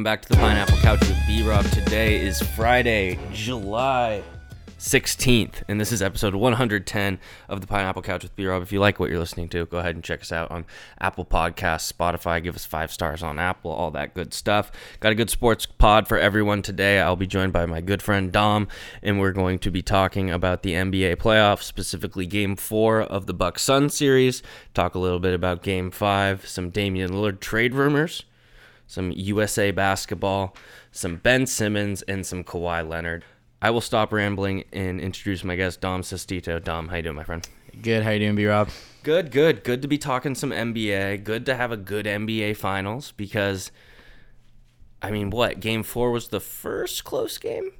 welcome back to the Pineapple Couch with B Rob. Today is Friday, July 16th, and this is episode 110 of the Pineapple Couch with B Rob. If you like what you're listening to, go ahead and check us out on Apple Podcasts, Spotify. Give us five stars on Apple, all that good stuff. Got a good sports pod for everyone today. I'll be joined by my good friend Dom, and we're going to be talking about the NBA playoffs, specifically Game Four of the Bucks Sun series. Talk a little bit about Game Five, some Damian Lillard trade rumors some USA basketball, some Ben Simmons, and some Kawhi Leonard. I will stop rambling and introduce my guest, Dom Sestito. Dom, how you doing, my friend? Good. How you doing, B Rob? Good, good. Good to be talking some NBA. Good to have a good NBA finals because, I mean, what? Game four was the first close game?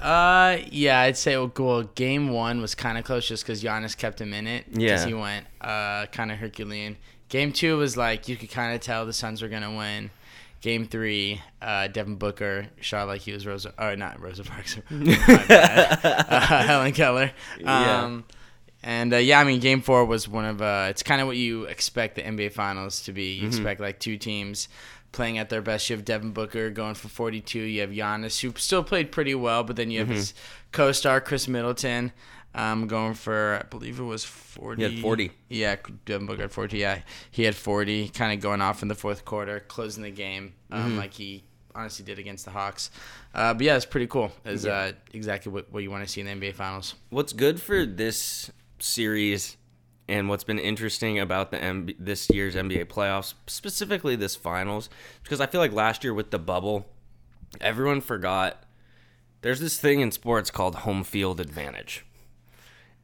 Uh, yeah, I'd say well, well game one was kind of close just because Giannis kept him in it. Yeah. he went uh kind of Herculean. Game two was like you could kind of tell the Suns were gonna win. Game three, uh, Devin Booker shot like he was Rosa, or not Rosa Parks, uh, Helen Keller. Yeah. Um, and uh, yeah, I mean, Game Four was one of uh, it's kind of what you expect the NBA Finals to be. You expect like two teams playing at their best. You have Devin Booker going for 42. You have Giannis, who still played pretty well, but then you have his co-star Khris Middleton. I'm um, going for I believe it was 40. He had 40. Yeah, Devin Booker had 40. Yeah, he had 40, kind of going off in the fourth quarter, closing the game um, like he honestly did against the Hawks. Uh, but yeah, it's pretty cool. Is uh, exactly what, what you want to see in the NBA Finals. What's good for this series and what's been interesting about the MB- this year's NBA playoffs, specifically this finals, because I feel like last year with the bubble, everyone forgot there's this thing in sports called home field advantage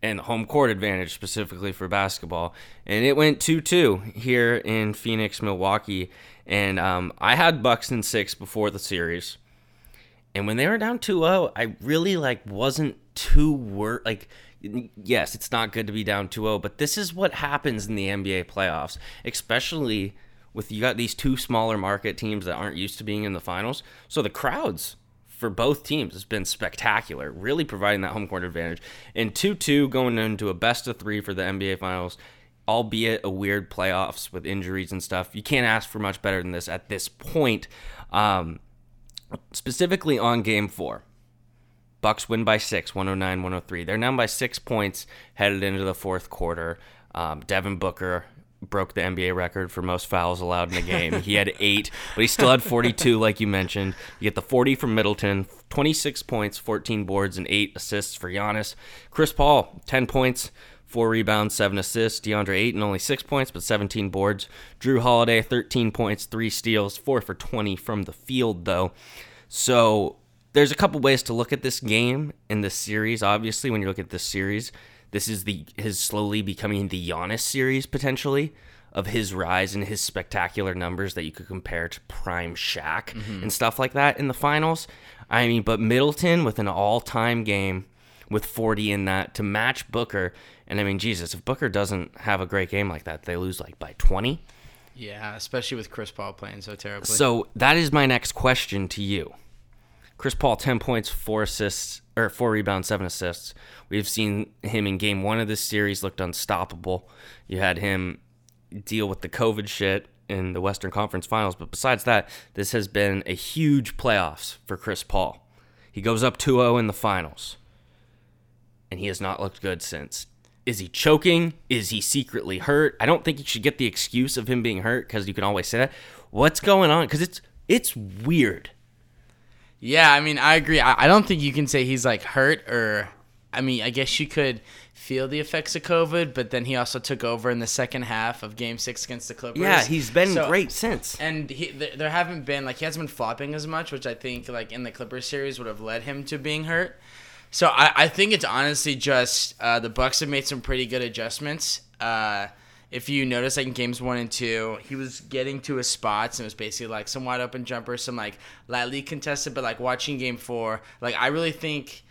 and home court advantage specifically for basketball. And it went 2 2 here in Phoenix, Milwaukee. And um, I had Bucks in six before the series. And when they were down 2-0, I really like wasn't too wor like yes, it's not good to be down 2-0, but this is what happens in the NBA playoffs, especially with you got these two smaller market teams that aren't used to being in the finals. So the crowds for both teams has been spectacular, really providing that home court advantage. And 2-2 going into a best of 3 for the NBA finals albeit a weird playoffs with injuries and stuff. You can't ask for much better than this at this point. Um, specifically on game four. Bucks win by six, 109 103. They're down by six points headed into the fourth quarter. Um, Devin Booker broke the NBA record for most fouls allowed in a game. he had eight, but he still had 42, like you mentioned. You get the 40 from Middleton, 26 points, 14 boards, and eight assists for Giannis. Chris Paul, 10 points, four rebounds, seven assists. DeAndre Ayton only six points, but 17 boards. Jrue Holiday, 13 points, three steals, four for 20 from the field, though. So there's a couple ways to look at this game in this series. Obviously, when you look at this series, this is the his slowly becoming the Giannis series potentially of his rise and his spectacular numbers that you could compare to prime Shaq mm-hmm. and stuff like that in the finals. I mean, but Middleton with an all-time game with 40 in that to match Booker. And I mean, Jesus, if Booker doesn't have a great game like that, they lose like by 20. Yeah, especially with Chris Paul playing so terribly. So that is my next question to you. Chris Paul, 10 points, 4 assists, or 4 rebounds, 7 assists. We've seen him in game one of this series looked unstoppable. You had him deal with the COVID shit in the Western Conference Finals. But besides that, this has been a huge playoffs for Chris Paul. He goes up 2 0 in the finals, and he has not looked good since. Is he choking? Is he secretly hurt? I don't think you should get the excuse of him being hurt because you can always say that. What's going on? Because it's it's weird. Yeah, I mean, I agree. I, I don't think you can say he's like hurt or. I mean, I guess you could feel the effects of COVID, but then he also took over in the second half of Game Six against the Clippers. Yeah, he's been So- great since. And he, th- there haven't been like he hasn't been flopping as much, which I think like in the Clippers series would have led him to being hurt. So I, I think it's honestly just uh, the Bucks have made some pretty good adjustments. Uh, if you notice, like in games one and two, he was getting to his spots and it was basically like some wide open jumpers, some like lightly contested. But like watching game four, like I really think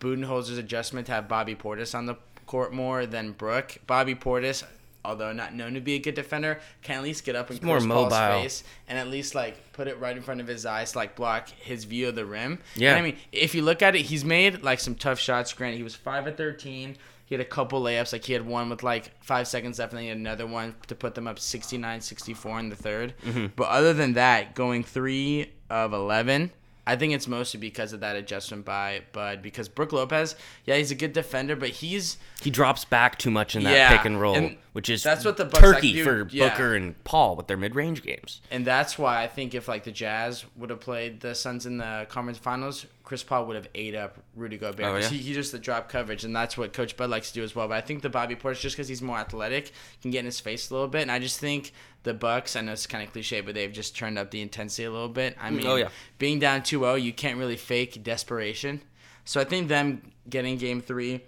Budenholzer's adjustment to have Bobby Portis on the court more than Brook. Bobby Portis, although not known to be a good defender, can at least get up in more Paul's mobile. face and at least like put it right in front of his eyes to like block his view of the rim. Yeah. And, I mean, if you look at it, he's made like some tough shots. Granted, he was five of thirteen. He had a couple layups. Like he had one with like five seconds left, and then he had another one to put them up 69-64 in the 3rd Mm-hmm. But other than that, going three of eleven. I think it's mostly because of that adjustment by Bud. Because Brook Lopez, yeah, he's a good defender, but he's He drops back too much in that Yeah, pick and roll, and which is that's what the Bucks turkey do, for yeah. Booker and Paul with their mid-range games. And that's why I think if like the Jazz would have played the Suns in the conference finals, Chris Paul would have ate up Rudy Gobert. Oh, yeah? he, he just the drop coverage, and that's what Coach Bud likes to do as well. But I think the Bobby Portis, just because he's more athletic, can get in his face a little bit. And I just think the Bucks, I know it's kind of cliche, but they've just turned up the intensity a little bit. I mean, Oh, yeah. being down 2-0, you can't really fake desperation. So I think them getting Game Three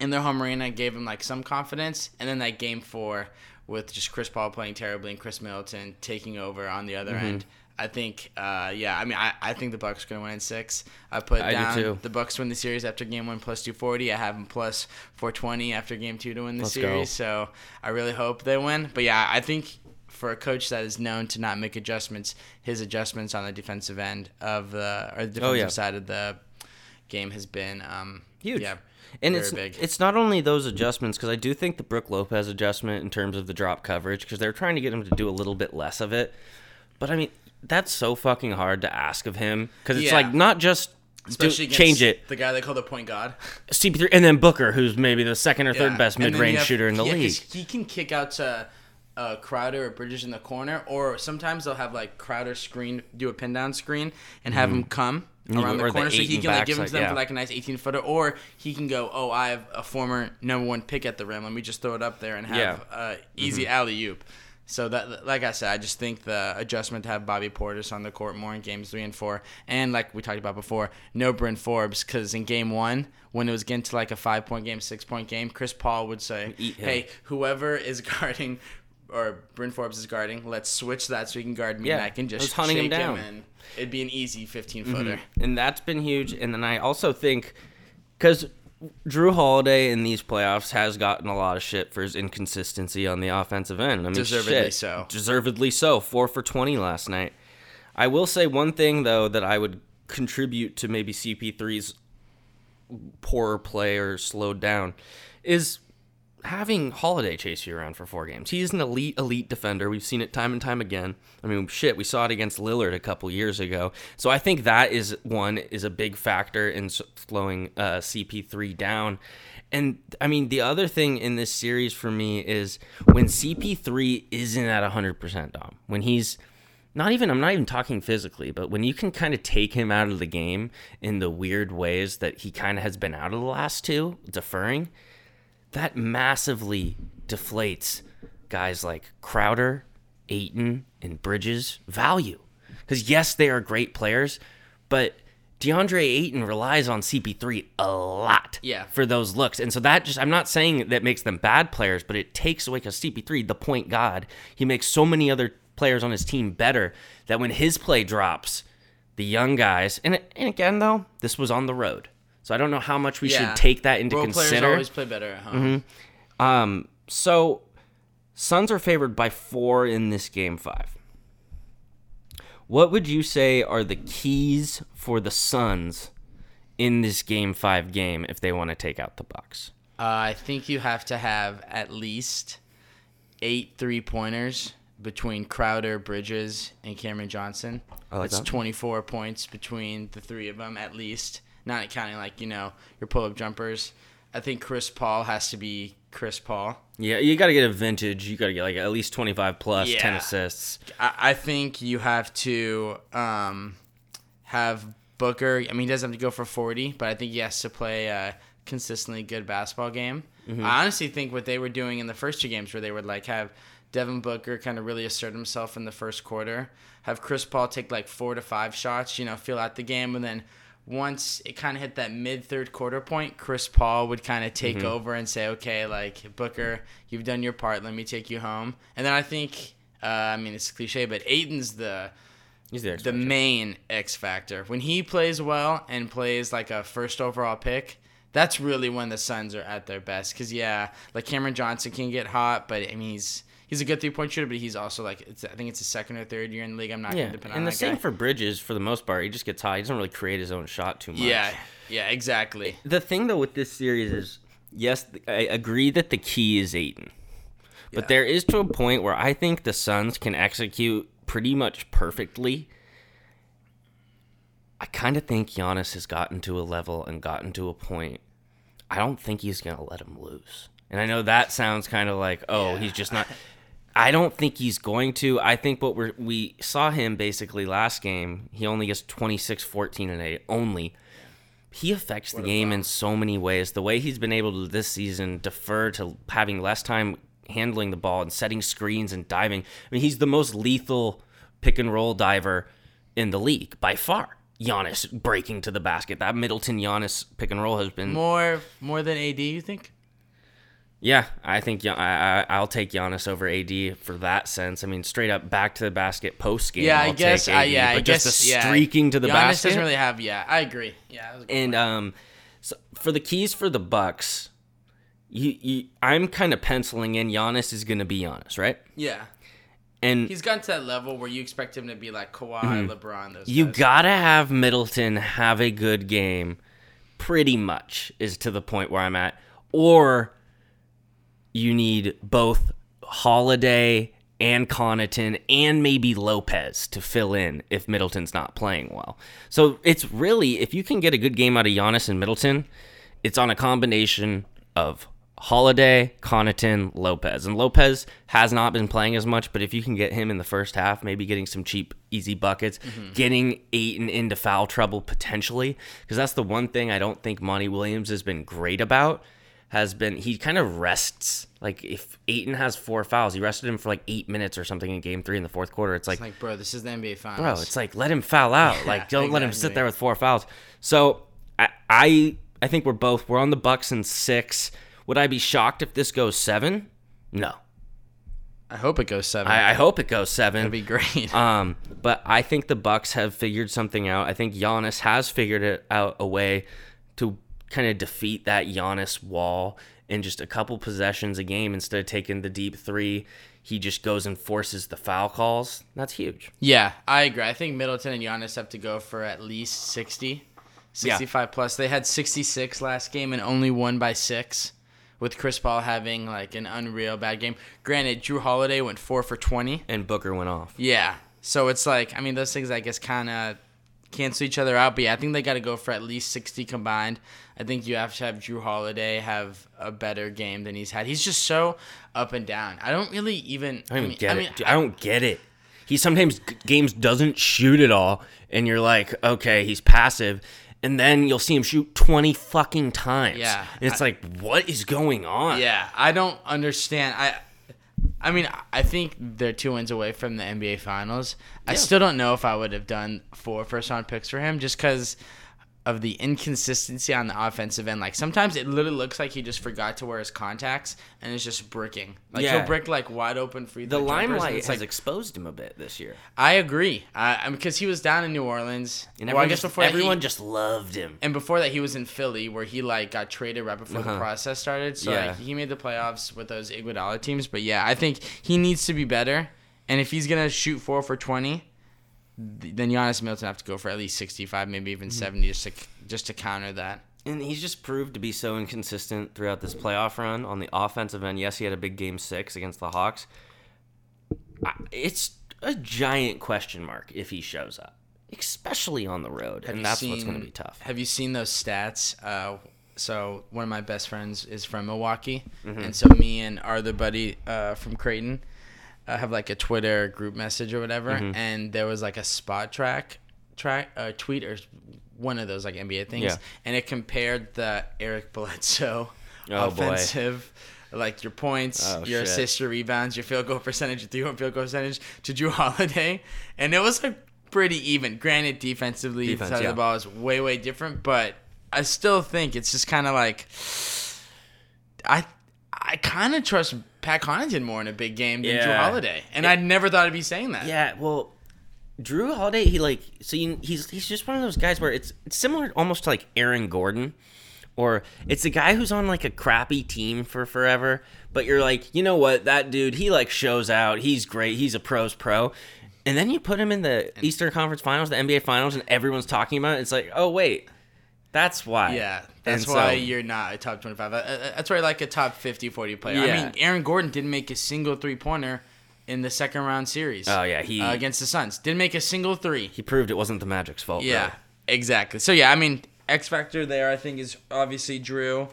in their home arena gave them like some confidence, and then that game four with just Chris Paul playing terribly and Khris Middleton taking over on the other Mm-hmm. end. I think, uh, yeah, I mean, I, I think the Bucks are gonna win in six. I put I do down the Bucks win the series after game one plus two forty. I have them plus four twenty after game two to win the Let's go. series. So I really hope they win. But yeah, I think for a coach that is known to not make adjustments, his adjustments on the defensive end of the or the defensive Oh, yeah. side of the game has been um, Huge. Yeah, And it's big. it's not only those adjustments because I do think the Brook Lopez adjustment in terms of the drop coverage because they're trying to get him to do a little bit less of it. But I mean, that's so fucking hard to ask of him because it's Yeah. like not just do, Especially against change it The guy they call the point guard. CP3 and then Booker who's maybe the second or third Yeah. best And then mid range have- shooter in the yeah, 'cause league. He can kick out to uh, Crowder or Bridges in the corner, or sometimes they'll have like Crowder screen, do a pin down screen, and have him come around Or the the corner, so he can like give him to them yeah. for like a nice 18 footer, or he can go, oh, I have a former number one pick at the rim. Let me just throw it up there and have Yeah. Mm-hmm. uh, easy alley oop. So that, like I said, I just think the adjustment to have Bobby Portis on the court more in games three and four, and like we talked about before, no Bryn Forbes, because in game one, when it was getting to like a five point game, six point game, Chris Paul would say, "Hey, whoever is guarding or Bryn Forbes is guarding, let's switch that so he can guard me Yeah, and I can just was hunting him shake him, down. Mm-hmm. and it'd be an easy 15 footer. and that's been huge. And then I also think because Jrue Holiday in these playoffs has gotten a lot of shit for his inconsistency on the offensive end. I mean, Deservedly shit. so. Deservedly so. Four for twenty last night. I will say one thing though that I would contribute to maybe CP3's poorer play or slowed down is having Holiday chase you around for four games. He's an elite, elite defender. We've seen it time and time again. I mean, shit, we saw it against Lillard a couple years ago. So I think that is one is a big factor in slowing uh, CP3 down. And I mean, the other thing in this series for me is when CP3 isn't at 100% Dom, when he's not even I'm not even talking physically, but when you can kind of take him out of the game in the weird ways that he kind of has been out of the last two, deferring, that massively deflates guys like Crowder, Ayton, and Bridges' value. Because yes, they are great players, but DeAndre Ayton relies on CP3 a lot Yeah. for those looks. And so that just, I'm not saying that makes them bad players, but it takes away because CP3, the point god, he makes so many other players on his team better that when his play drops, the young guys, and, and again, though, this was on the road. So I don't know how much we Yeah. should take that into Role players consider. always play better at home. Um, so Suns are favored by four in this game five. What would you say are the keys for the Suns in this game five game if they want to take out the Bucks? Uh, I think you have to have at least eight three pointers between Crowder, Bridges, and Cameron Johnson. Like It's that. 24 points between the three of them at least, not counting like you know your pull up jumpers. I think Chris Paul has to be Chris Paul. Yeah, you got to get a vintage. You got to get like at least twenty five plus, ten Yeah. assists. I, I think you have to um, have Booker. I mean, he doesn't have to go for 40, but I think he has to play a consistently good basketball game. I honestly think what they were doing in the first two games, where they would like have Devin Booker kind of really assert himself in the first quarter, have Chris Paul take like four to five shots, you know, feel out the game, and then once it kind of hit that mid third quarter point, Chris Paul would kind of take over and say, okay, like Booker, you've done your part. Let me take you home. And then I think, uh, I mean, it's cliche, but Ayton's the He's the the main X factor. When he plays well and plays like a first overall pick, that's really when the Suns are at their best. Cause yeah, like Cameron Johnson can get hot, but I mean he's he's a good three point shooter, but he's also like it's, I think it's his second or third year in the league. I'm not yeah, gonna depend on that. and the same guy. for Bridges for the most part. He just gets high. He doesn't really create his own shot too much. yeah, yeah, exactly. Eh, the thing though with this series is yes, I agree that the key is Ayton. But Yeah. there is to a point where I think the Suns can execute pretty much perfectly. I kind of think Giannis has gotten to a level and gotten to a point. I don't think he's going to let him lose. And I know that sounds kind of like, oh, Yeah. he's just not. I don't think he's going to. I think what we're, we saw him basically last game, he only gets 26, 14, and 8 only he affects the game in so many ways. The way he's been able to this season defer to having less time handling the ball and setting screens and diving. I mean, he's the most lethal pick and roll diver in the league by far. Giannis breaking to the basket. That Middleton Giannis pick and roll has been More more than AD, you think? Yeah, I think I, I I'll take Giannis over AD for that sense. I mean, straight up back to the basket post game. Yeah, I I'll guess. take Uh, AD, yeah, I but guess. just the yeah. streaking to the Giannis basket doesn't really have. Yeah, I agree. Yeah, that was a good And um, so for the keys for the Bucks, you, you I'm kind of penciling in Giannis is going to be Giannis, right? yeah, And he's gotten to that level where you expect him to be like Kawhi, LeBron. Those Mm-hmm. you guys. gotta have Middleton have a good game, pretty much is to the point where I'm at, or you need both Holiday and Connaughton and maybe Lopez to fill in if Middleton's not playing well. So it's really if you can get a good game out of Giannis and Middleton, it's on a combination of Holiday, Connaughton, Lopez. And Lopez has not been playing as much, but if you can get him in the first half, maybe getting some cheap, easy buckets, mm-hmm. getting Ayton into foul trouble potentially, because that's the one thing I don't think Monty Williams has been great about. Has been he kind of rests like if Ayton has four fouls, he rested him for like eight minutes or something in game three in the fourth quarter. It's like, It's like, bro, this is the NBA Finals. bro, it's like let him foul out. Yeah, like don't let him sit there with four fouls. So I, I I think we're both we're on the Bucks in six. Would I be shocked if this goes seven? No. I hope it goes seven. I, I hope it goes seven. That'd be great. Um, but I think the Bucks have figured something out. I think Giannis has figured it out a way to kind of defeat that Giannis wall in just a couple possessions a game instead of taking the deep three. He just goes and forces the foul calls. That's huge. Yeah, I agree. I think Middleton and Giannis have to go for at least 60, 65 plus. They had 66 last game and only won by six, with Chris Paul having like an unreal bad game. Granted, Jrue Holiday went four for 20. And Booker went off. Yeah, so it's like I mean those things I guess kind of cancel each other out. But yeah, I think they got to go for at least 60 combined. I think you have to have Jrue Holiday have a better game than he's had. He's just so up and down. I don't really even. I don't even mean, get I it. mean, Dude, I don't get it. He sometimes games doesn't shoot at all, and you're like, okay, he's passive, and then you'll see him shoot twenty fucking times. Yeah, and it's like, what is going on? Yeah, I don't understand. I, I mean, I think they're two wins away from the NBA Finals. I still don't know if I would have done four first round picks for him, just because of the inconsistency on the offensive end. Like sometimes it literally looks like he just forgot to wear his contacts and is just bricking. Like Yeah. he'll brick like wide open free The throw jumpers, and limelight has like exposed him a bit this year. I agree. I because he was down in New Orleans. And well, I everyone, guess just, before he- everyone just loved him. and before that, he was in Philly, where he like got traded right before the Uh-huh. process started. So Yeah. like, he made the playoffs with those Iguodala teams. But yeah, I think he needs to be better. And if he's gonna shoot four for twenty, then Giannis and Middleton have to go for at least sixty-five, maybe even Mm-hmm. seventy, just to just to counter that. And he's just proved to be so inconsistent throughout this playoff run on the offensive end. Yes, he had a big game six against the Hawks. It's a giant question mark if he shows up, especially on the road, Have and that's what's going to be tough. Have you seen those stats? Uh, so one of my best friends is from Milwaukee, Mm-hmm. and so me and our other buddy uh, from Creighton uh, have like a Twitter group message or whatever, Mm-hmm. and there was like a spot track track uh, tweet or one of those like NBA things, Yeah. and it compared the Eric Bledsoe Oh, boy. offensive. Like your points, Oh, your shit. assists, your rebounds, your field goal percentage, your three point field goal percentage to Jrue Holiday, and it was like pretty even. Granted, defensively, Defense, the side yeah. of the ball is way way different, but I still think it's just kind of like I I kind of trust Pat Connaughton more in a big game than Jrue Holiday, and I never thought I'd be saying that. Yeah, well, Jrue Holiday, he like so you, he's he's just one of those guys where it's it's similar almost to like Aaron Gordon, or it's a guy who's on like a crappy team for forever, but you're like, you know what, that dude, he like shows out, he's great, he's a pros pro, and then you put him in the Eastern Conference Finals, the NBA Finals, and everyone's talking about it. It's like, oh wait. That's why. Yeah, that's And why so- you're not a top 25. Uh, uh, That's why you're like a top 50, 40 player. I mean, Aaron Gordon didn't make a single three pointer in the second round series. Oh yeah, he uh, against the Suns. Didn't make a single three. he proved it wasn't the Magic's fault. Yeah, exactly. So yeah, I mean, X factor there, I think is obviously Jrue,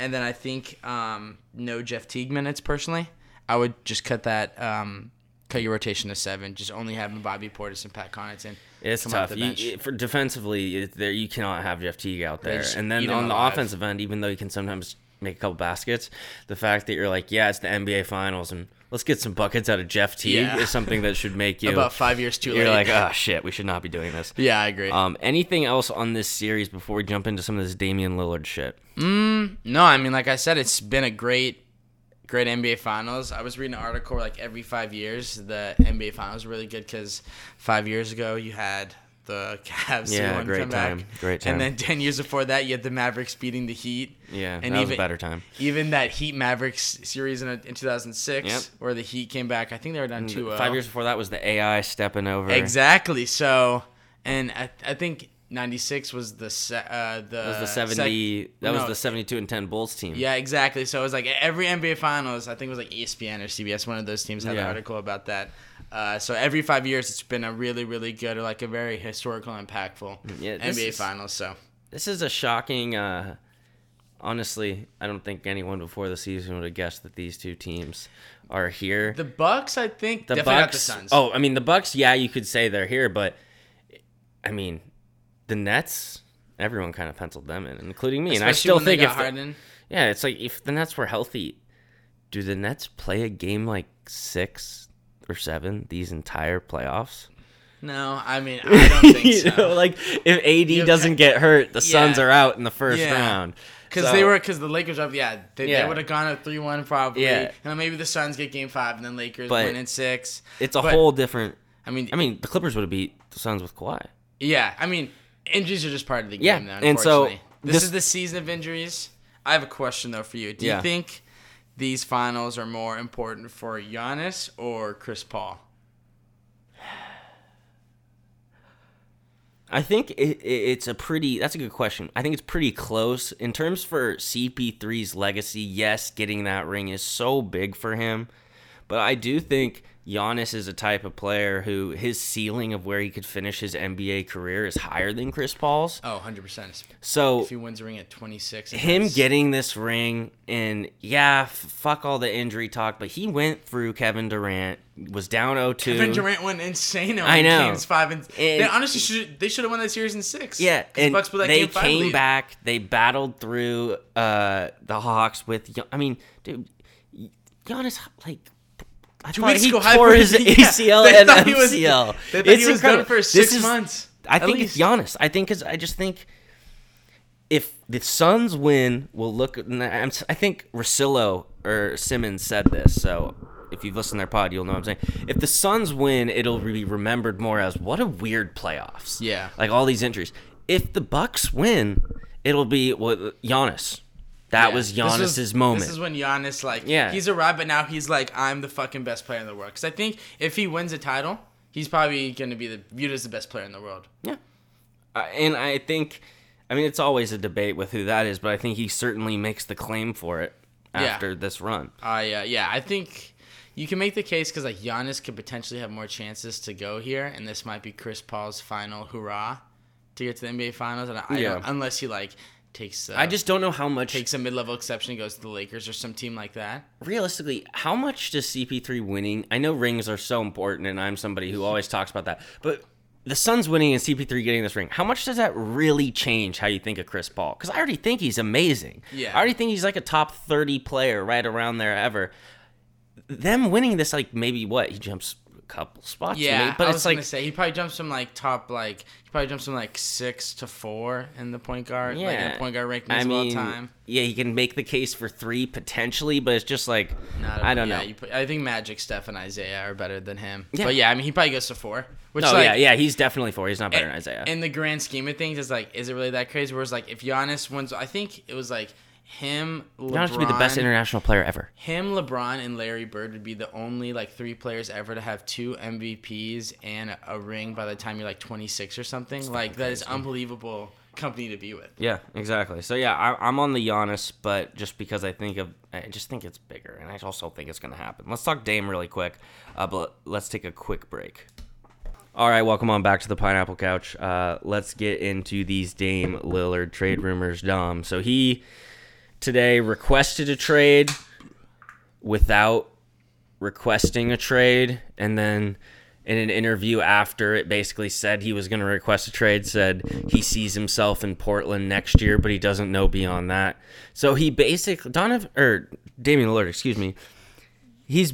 and then I think um, no Jeff Teague minutes personally. I would just cut that, um, cut your rotation to seven. Just only having Bobby Portis and Pat Connaughton. It's tough. You, it- for defensively, it, there you cannot have Jeff Teague out there. just And then on the alive. offensive end, even though you can sometimes make a couple baskets, the fact that you're like, yeah, it's the NBA Finals, and let's get some buckets out of Jeff Teague Yeah. is something that should make you. About five years too you're late. like, oh shit, we should not be doing this. yeah, I agree. Um, anything else on this series before we jump into some of this Damian Lillard shit? No, I mean, like I said, it's been a great, great NBA Finals. I was reading an article where, like every five years, the NBA Finals are really good because five years ago you had the Cavs Yeah, great come back. time, great time. And then ten years before that, you had the Mavericks beating the Heat. Yeah, and that was even a better time. even that Heat Mavericks series in, in 2006, Yep. where the Heat came back. I think they were down mm, two. Oh. Five years before that was the AI stepping over. Exactly. So, and I, I think. 96 was the se- uh, the That was the sec- seventy. that was the seventy-two and ten Bulls team. Yeah, exactly. So it was like every NBA Finals. I think it was like ESPN or CBS. One of those teams had an article about that. Uh, so every five years, it's been a really, really good like a very historical, impactful Yeah, NBA is- Finals. So This is a shocking. Uh, honestly, I don't think anyone before the season would have guessed that these two teams are here. the Bucks, I think, the Bucks. the Suns. Oh, I mean the Bucks. Yeah, you could say they're here, but I mean the Nets. Everyone kind of penciled them in, including me, and I still think if the, yeah, it's like if the Nets were healthy, do the Nets play a game like six or seven these entire playoffs? No, I mean I don't think you so. know, like if AD You doesn't get hurt, the Suns are out in the first Yeah. round. Because So- they were, because the Lakers up, yeah, they, Yeah. they would have gone up three one probably. Yeah. And then maybe the Suns get Game Five, and then Lakers But win in six. It's a But, whole different. I mean, I mean, the Clippers would have beat the Suns with Kawhi. Yeah, I mean, injuries are just part of the game Yeah, now. and so this, this- is the season of injuries. I have a question though for you. Do Yeah. you think these finals are more important for Giannis or Chris Paul? I think it, it, it's a pretty. That's a good question. I think it's pretty close in terms for CP3's legacy. Yes, getting that ring is so big for him, but I do think Giannis is a type of player who his ceiling of where he could finish his NBA career is higher than Chris Paul's. Oh, 100%. So If he wins a ring at 26. him against- getting this ring and yeah, f- fuck all the injury talk, but he went through Kevin Durant, was down 0-2. Kevin Durant went insane on I know. games five and, they honestly should they should have won that series in six. Yeah, 'Cause the and that they game five came back. They battled through uh, the Hawks with. I mean, dude, Giannis like. I Two thought he tore his yeah, ACL they and thought he was- MCL. Thought It's was incredible. for This six is- months. I think it's least. Giannis. I think because I just think if the Suns win, we'll look. I think Russillo or Simmons said this, so if you've listened to their pod, you'll know what I'm saying. If the Suns win, it'll be remembered more as what a weird playoffs. Yeah. like all these injuries. If the Bucks win, it'll be well, Giannis. That Yeah. was Giannis's moment. This is when Giannis like Yeah. he's arrived, but now he's like I'm the fucking best player in the world. Because I think if he wins a title, he's probably going to be the, viewed as the best player in the world. Yeah. Uh, and I think, I mean, it's always a debate with who that is, but I think he certainly makes the claim for it Yeah. after this run. I uh, yeah, I think you can make the case because like Giannis could potentially have more chances to go here, and this might be Chris Paul's final hurrah to get to the NBA Finals. And I, I Yeah. don't, unless he like takes uh, I just don't know how much, takes a mid level exception and goes to the Lakers or some team like that. realistically, how much does CP3 winning? I know rings are so important, and I'm somebody who always talks about that, but. The Suns winning and CP3 getting this ring. How much does that really change how you think of Chris Paul? Because I already think he's amazing. Yeah. I already think he's like a top 30 player right around there ever. Them winning this, like maybe what? He jumps a couple spots. Yeah, maybe, but I was it's like gonna say he probably jumps from like top like he probably jumps from like six to four in the point guard, like in Yeah. the point guard rankings I of all time. yeah, he can make the case for three potentially, but it's just like Not I don't yeah, know. Put, I think Magic, Steph, and Isaiah are better than him. Yeah. But yeah, I mean he probably goes to four. Which oh like, yeah, yeah, he's definitely four. He's not better than Isaiah. In the grand scheme of things, is like, is it really that crazy? Whereas like if Giannis wins, I think it was like him, LeBron, should be the best international player ever. him, LeBron, and Larry Bird would be the only like three players ever to have two MVPs and a, ring by the time you're like 26 or something. like that is unbelievable company to be with. Yeah, exactly. So yeah, I, I'm on the Giannis, but just because I think of, I just think it's bigger, and I also think it's gonna happen. Let's talk Dame really quick, uh, but let's take a quick break. All right, welcome on back to the Pineapple Couch. Uh, let's get into these Dame Lillard trade rumors, Dom. So he today requested a trade without requesting a trade, and then in an interview after it basically said he was going to request a trade said he sees himself in Portland next year but he doesn't know beyond that. So he basically Donovan or Damian Lillard, excuse me, he's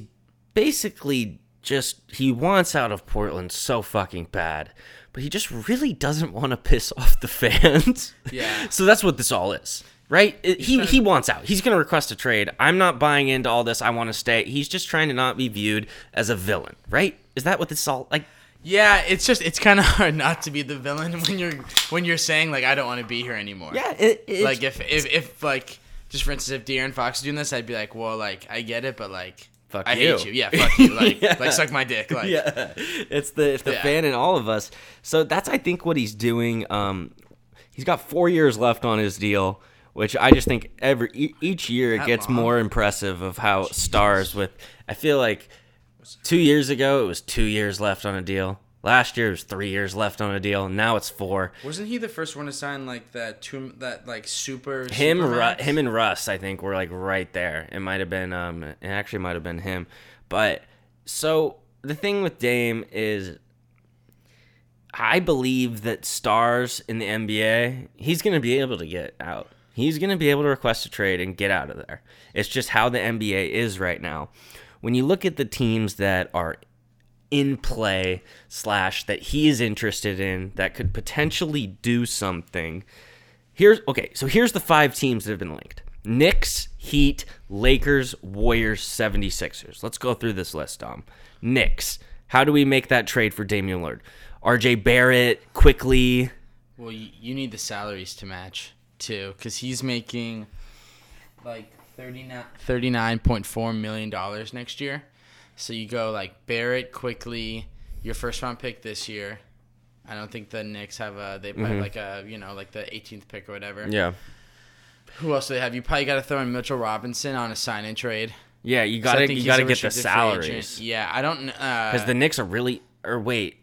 basically just he wants out of Portland so fucking bad, but he just really doesn't want to piss off the fans. Yeah. so that's what this all is. Right? He trying- he wants out. He's going to request a trade. I'm not buying into all this. I want to stay. He's just trying to not be viewed as a villain, right? Is that what this all like Yeah, it's just it's kind of hard not to be the villain when you're when you're saying like I don't want to be here anymore. Yeah, it, it Like if if if like just for instance if De'Aaron Fox is doing this, I'd be like, well, like I get it, but like Fuck I you. hate you. Yeah, fuck you. Like Yeah. like suck my dick. Like yeah, it's the it's the Yeah. fan in all of us. So that's I think what he's doing. Um, he's got four years left on his deal, which I just think every e- each year it gets more impressive of how stars with. I feel like two years ago it was two years left on a deal. Last year it was three years left on a deal. and Now it's four. Wasn't he the first one to sign like that two that like super Him, Ru- him, and Russ, I think, were like right there. It might have been, um, it actually might have been him. But so the thing with Dame is, I believe that stars in the NBA, he's going to be able to get out. He's going to be able to request a trade and get out of there. It's just how the NBA is right now. When you look at the teams that are in play slash that he is interested in that could potentially do something Here's okay, so here's the five teams that have been linked. Knicks, Heat, Lakers, Warriors, 76ers. Let's go through this list, Dom. Knicks. How do we make that trade for Damian Lillard? RJ Barrett, Quickley. Well, you, you need the salaries to match too, because he's making like 39 $39.4 million next year. So you go like Barrett Quickley, your first round pick this year. I don't think the Knicks have a they probably have like a you know like the 18th pick or whatever. Yeah. Who else do they have? You probably got to throw in Mitchell Robinson on a sign and trade. Yeah, you got to you got to get the restricted free agent. salaries. Yeah, I don't uh Cuz the Knicks are really or wait.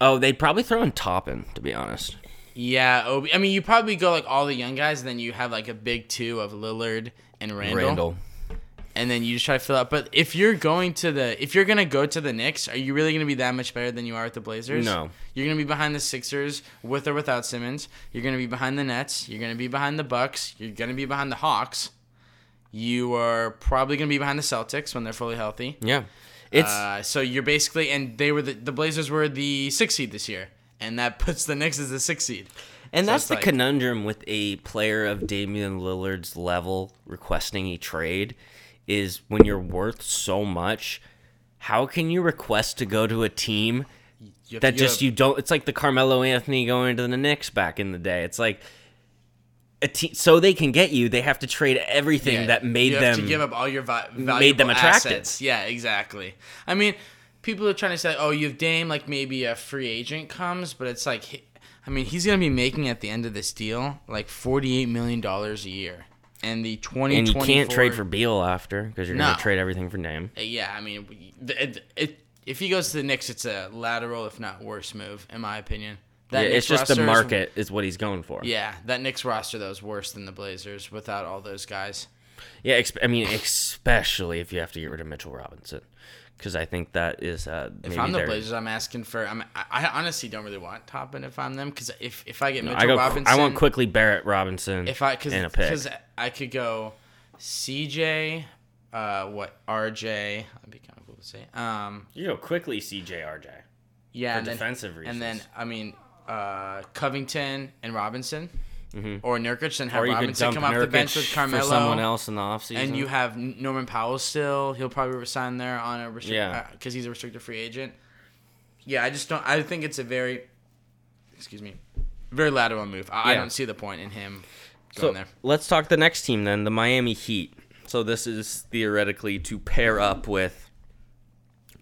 Oh, they'd probably throw in Toppin, to be honest. Yeah, Obi. I mean, you probably go like all the young guys, and then you have like a big two of Lillard and Randle, Randle. and then you just try to fill out. But if you're going to the, if you're gonna go to the Knicks, are you really gonna be that much better than you are at the Blazers? No. You're gonna be behind the Sixers with or without Simmons. You're gonna be behind the Nets. You're gonna be behind the Bucks. You're gonna be behind the Hawks. You are probably gonna be behind the Celtics when they're fully healthy. Yeah. It's Uh, so you're basically, and they were the, the Blazers were the six seed this year, and that puts the Knicks as the six seed. And So that's the like- conundrum with a player of Damian Lillard's level requesting a trade is when you're worth so much, how can you request to go to a team You that just you don't it's like the Carmelo Anthony going to the Knicks back in the day. It's like a te- so they can get you, they have to trade everything Yeah, that made them to give up all your vi- made them attractive. assets. Yeah, exactly. I mean, people are trying to say, "Oh, you have Dame, like maybe a free agent comes," but it's like, I mean, he's gonna be making at the end of this deal like forty-eight million dollars a year, and the twenty and you can't trade for Beal after because you're No. to trade everything for Dame. Uh, yeah, I mean, it, it, if he goes to the Knicks, it's a lateral, if not worse, move in my opinion. That Yeah, it's just the roster is- market is what he's going for. Yeah, that Knicks roster though is worse than the Blazers without all those guys. Yeah, exp- I mean, especially if you have to get rid of Mitchell Robinson, because I think that is uh, maybe If I'm the Blazers, I'm asking for. I'm, I, honestly don't really want Toppin if I'm them because if, if I get Mitchell I go. Robinson, I want Quickley Barrett Robinson. If I because and a pick. because I could go CJ, uh, what RJ? That'd be kind of cool to say. Um, you go Quickley CJ RJ. yeah, For and then, defensive and then. I mean uh, Covington and Robinson, or Nurkic, and have Mm-hmm. Or you could Robinson come off the bench with Carmelo. for someone else in the offseason. And you have Norman Powell still. He'll probably resign there on a restrict Yeah. because he's a restricted free agent. Yeah, I just don't. I think it's a very, excuse me, very lateral move. I, I don't see the point in him so there. let's talk the next team then, the Miami Heat. So this is theoretically to pair up with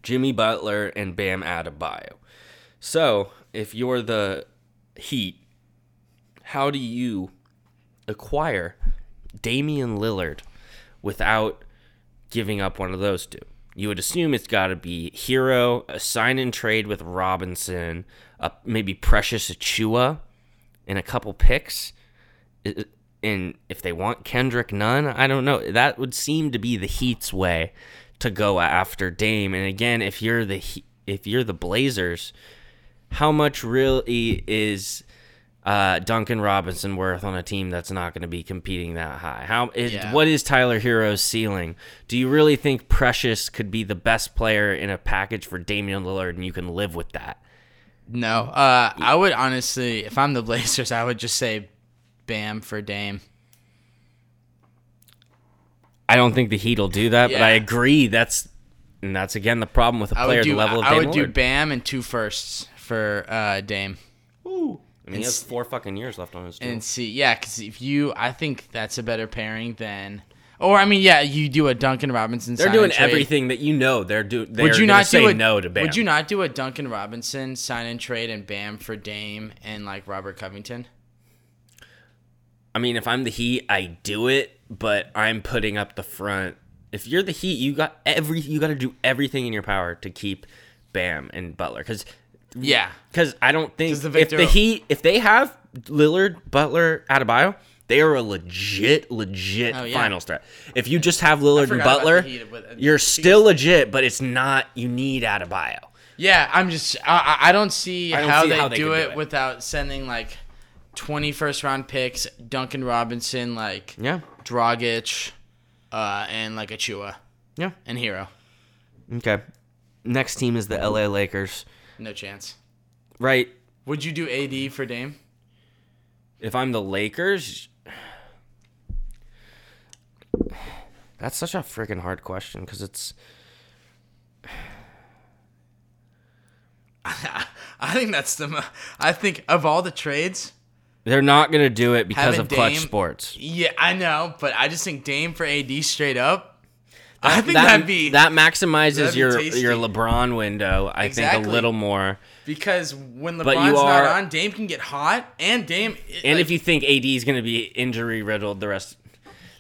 Jimmy Butler and Bam Adebayo. So if you're the Heat, how do you acquire Damian Lillard without giving up one of those two? You would assume it's got to be Herro, a sign and trade with Robinson, uh, maybe Precious Achiuwa, and a couple picks. And if they want Kendrick Nunn, I don't know. That would seem to be the Heat's way to go after Dame. And again, if you're the if you're the Blazers, how much really is uh, Duncan Robinson worth on a team that's not going to be competing that high? How is, Yeah. what is Tyler Herro's ceiling? Do you really think Precious could be the best player in a package for Damian Lillard, and you can live with that? No, uh, I would honestly, if I'm the Blazers, I would just say Bam for Dame. I don't think the Heat will do that, but I agree. That's and that's again the problem with a I player would at do. the level of I Damian would do Bam and two firsts for uh, Dame. I mean, he has four fucking years left on his deal. and see yeah because if you i think that's a better pairing than or i mean yeah you do a duncan robinson They're sign doing and trade. everything that you know they're doing. would you not say do a, no to Bam? would you not do a duncan robinson sign and trade and bam for dame and like robert covington I mean, if I'm the Heat, I do it, but I'm putting up the front. If you're the Heat, you got every you got to do everything in your power to keep Bam and Butler because yeah because I don't think the if the Heat if they have Lillard, Butler, Adebayo, they are a legit legit Oh, yeah. finals threat. If you just have Lillard and Butler, Heat with- you're still legit, but it's not. You need Adebayo. yeah i'm just i, I don't see I don't how see they how they do it do it. without sending like 20 first round picks duncan robinson like Yeah, Dragic, uh, and like Achiuwa yeah. and Herro Okay. Next team is the LA Lakers. No chance Right. would you do ad for dame If I'm the Lakers, that's such a freaking hard question because it's I think that's the. Mo- I think of all the trades, they're not gonna do it because of clutch sports. yeah, I know, but I just think Dame for AD straight up. I think that, that, would be that maximizes that'd be your tasty. your LeBron window. I think a little more. because when LeBron's are- not on, Dame can get hot, and Dame. And if you think AD is gonna be injury riddled the rest,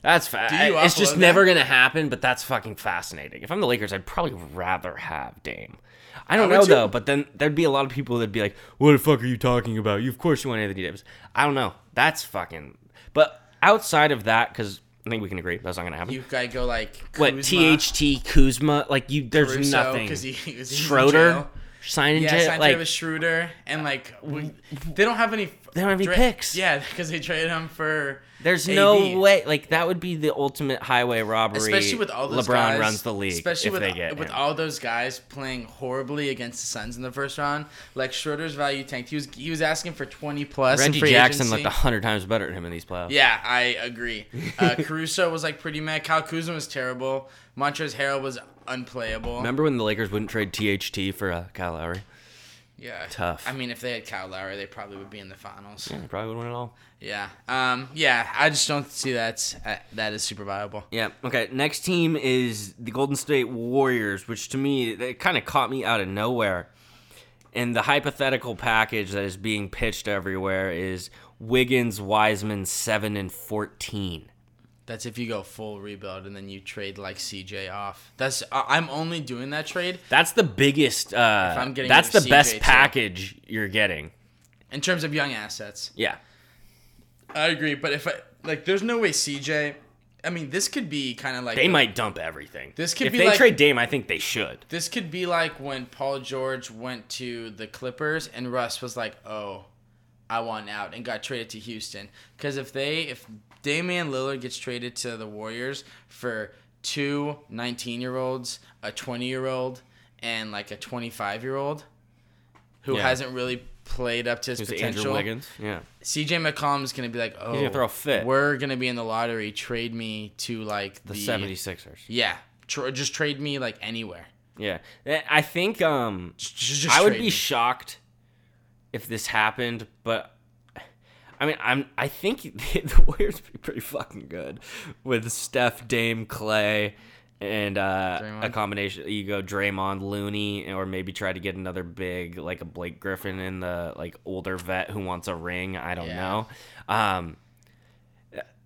that's fa- It's just upload never gonna happen. But that's fucking fascinating. If I'm the Lakers, I'd probably rather have Dame. I don't would know too. though, but then there'd be a lot of people that'd be like, "What the fuck are you talking about? You of course you want Anthony Davis." I don't know. That's fucking. But outside of that, because I think we can agree that's not gonna happen. you gotta go like what THT Kuzma? Like you, there's Caruso, nothing. 'cause he- he was- he in Schroeder jail. signing Yeah, signed like Schroeder, and like we, they don't have any. They don't have any dra- picks. Yeah, because they traded him for. There's AD. no way. Like that would be the ultimate highway robbery. especially with all those LeBron guys, runs the league. Especially if with they get with him. all those guys playing horribly against the Suns in the first round. Like Schroeder's value tanked. He was he was asking for twenty plus. in Reggie free Jackson agency. looked a hundred times better than him in these playoffs. Yeah, I agree. Uh, Caruso was like pretty mad. Kyle Kuzma was terrible. Montrezl Harrell was unplayable. Remember when the Lakers wouldn't trade THT for uh, Kyle Lowry? Yeah, Tough. I mean, if they had Kyle Lowry, they probably would be in the finals. Yeah, they probably would win it all. Yeah. Um. Yeah. I just don't see that uh, that is super viable. Yeah. Okay. Next team is the Golden State Warriors, which to me it kind of caught me out of nowhere. And the hypothetical package that is being pitched everywhere is Wiggins, Wiseman, seven and fourteen. That's if you go full rebuild and then you trade like CJ off. That's I'm only doing that trade That's the biggest. Uh, I'm getting that's the of best CJ too. package you're getting. in terms of young assets. Yeah. I agree, but if I like, there's no way CJ. I mean, this could be kind of like They the- might dump everything. This could if be they like- trade Dame, I think they should. This could be like when Paul George went to the Clippers and Russ was like, "Oh, I want out," and got traded to Houston. Because if they, if Damian Lillard gets traded to the Warriors for two 19 year olds, a 20 year old, and like a 25 year old who Yeah. hasn't really played up to his Who's potential, Andrew Wiggins? Yeah. CJ McCollum's gonna be like, "Oh, gonna throw a fit. We're gonna be in the lottery. Trade me to like The the, 76ers. Yeah, tr- just trade me like anywhere. Yeah. Eh, I think um Just, just I would be me. shocked if this happened, but I mean, I'm I think the Warriors would be pretty fucking good with Steph, Dame, Clay, and uh, a combination. You go Draymond, Looney, or maybe try to get another big like a Blake Griffin in the like older vet who wants a ring. I don't Yeah. know. Um,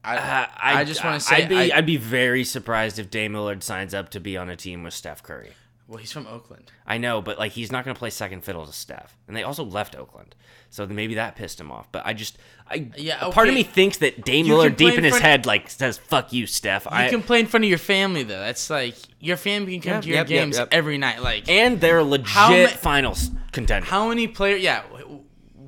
I, uh, I, just want to say, I'd be I, I'd be very surprised if Dame Lillard signs up to be on a team with Steph Curry. Well, he's from Oakland. I know, but like he's not going to play second fiddle to Steph, and they also left Oakland, so maybe that pissed him off. But I just, I Yeah, a part of me thinks that Dame You Lillard deep in his head like says "fuck you, Steph." You I, can play in front of your family though. That's like your family can come Yep, to your yep, games yep. every night. Like and they're legit How ma- finals contender. How many players? Yeah,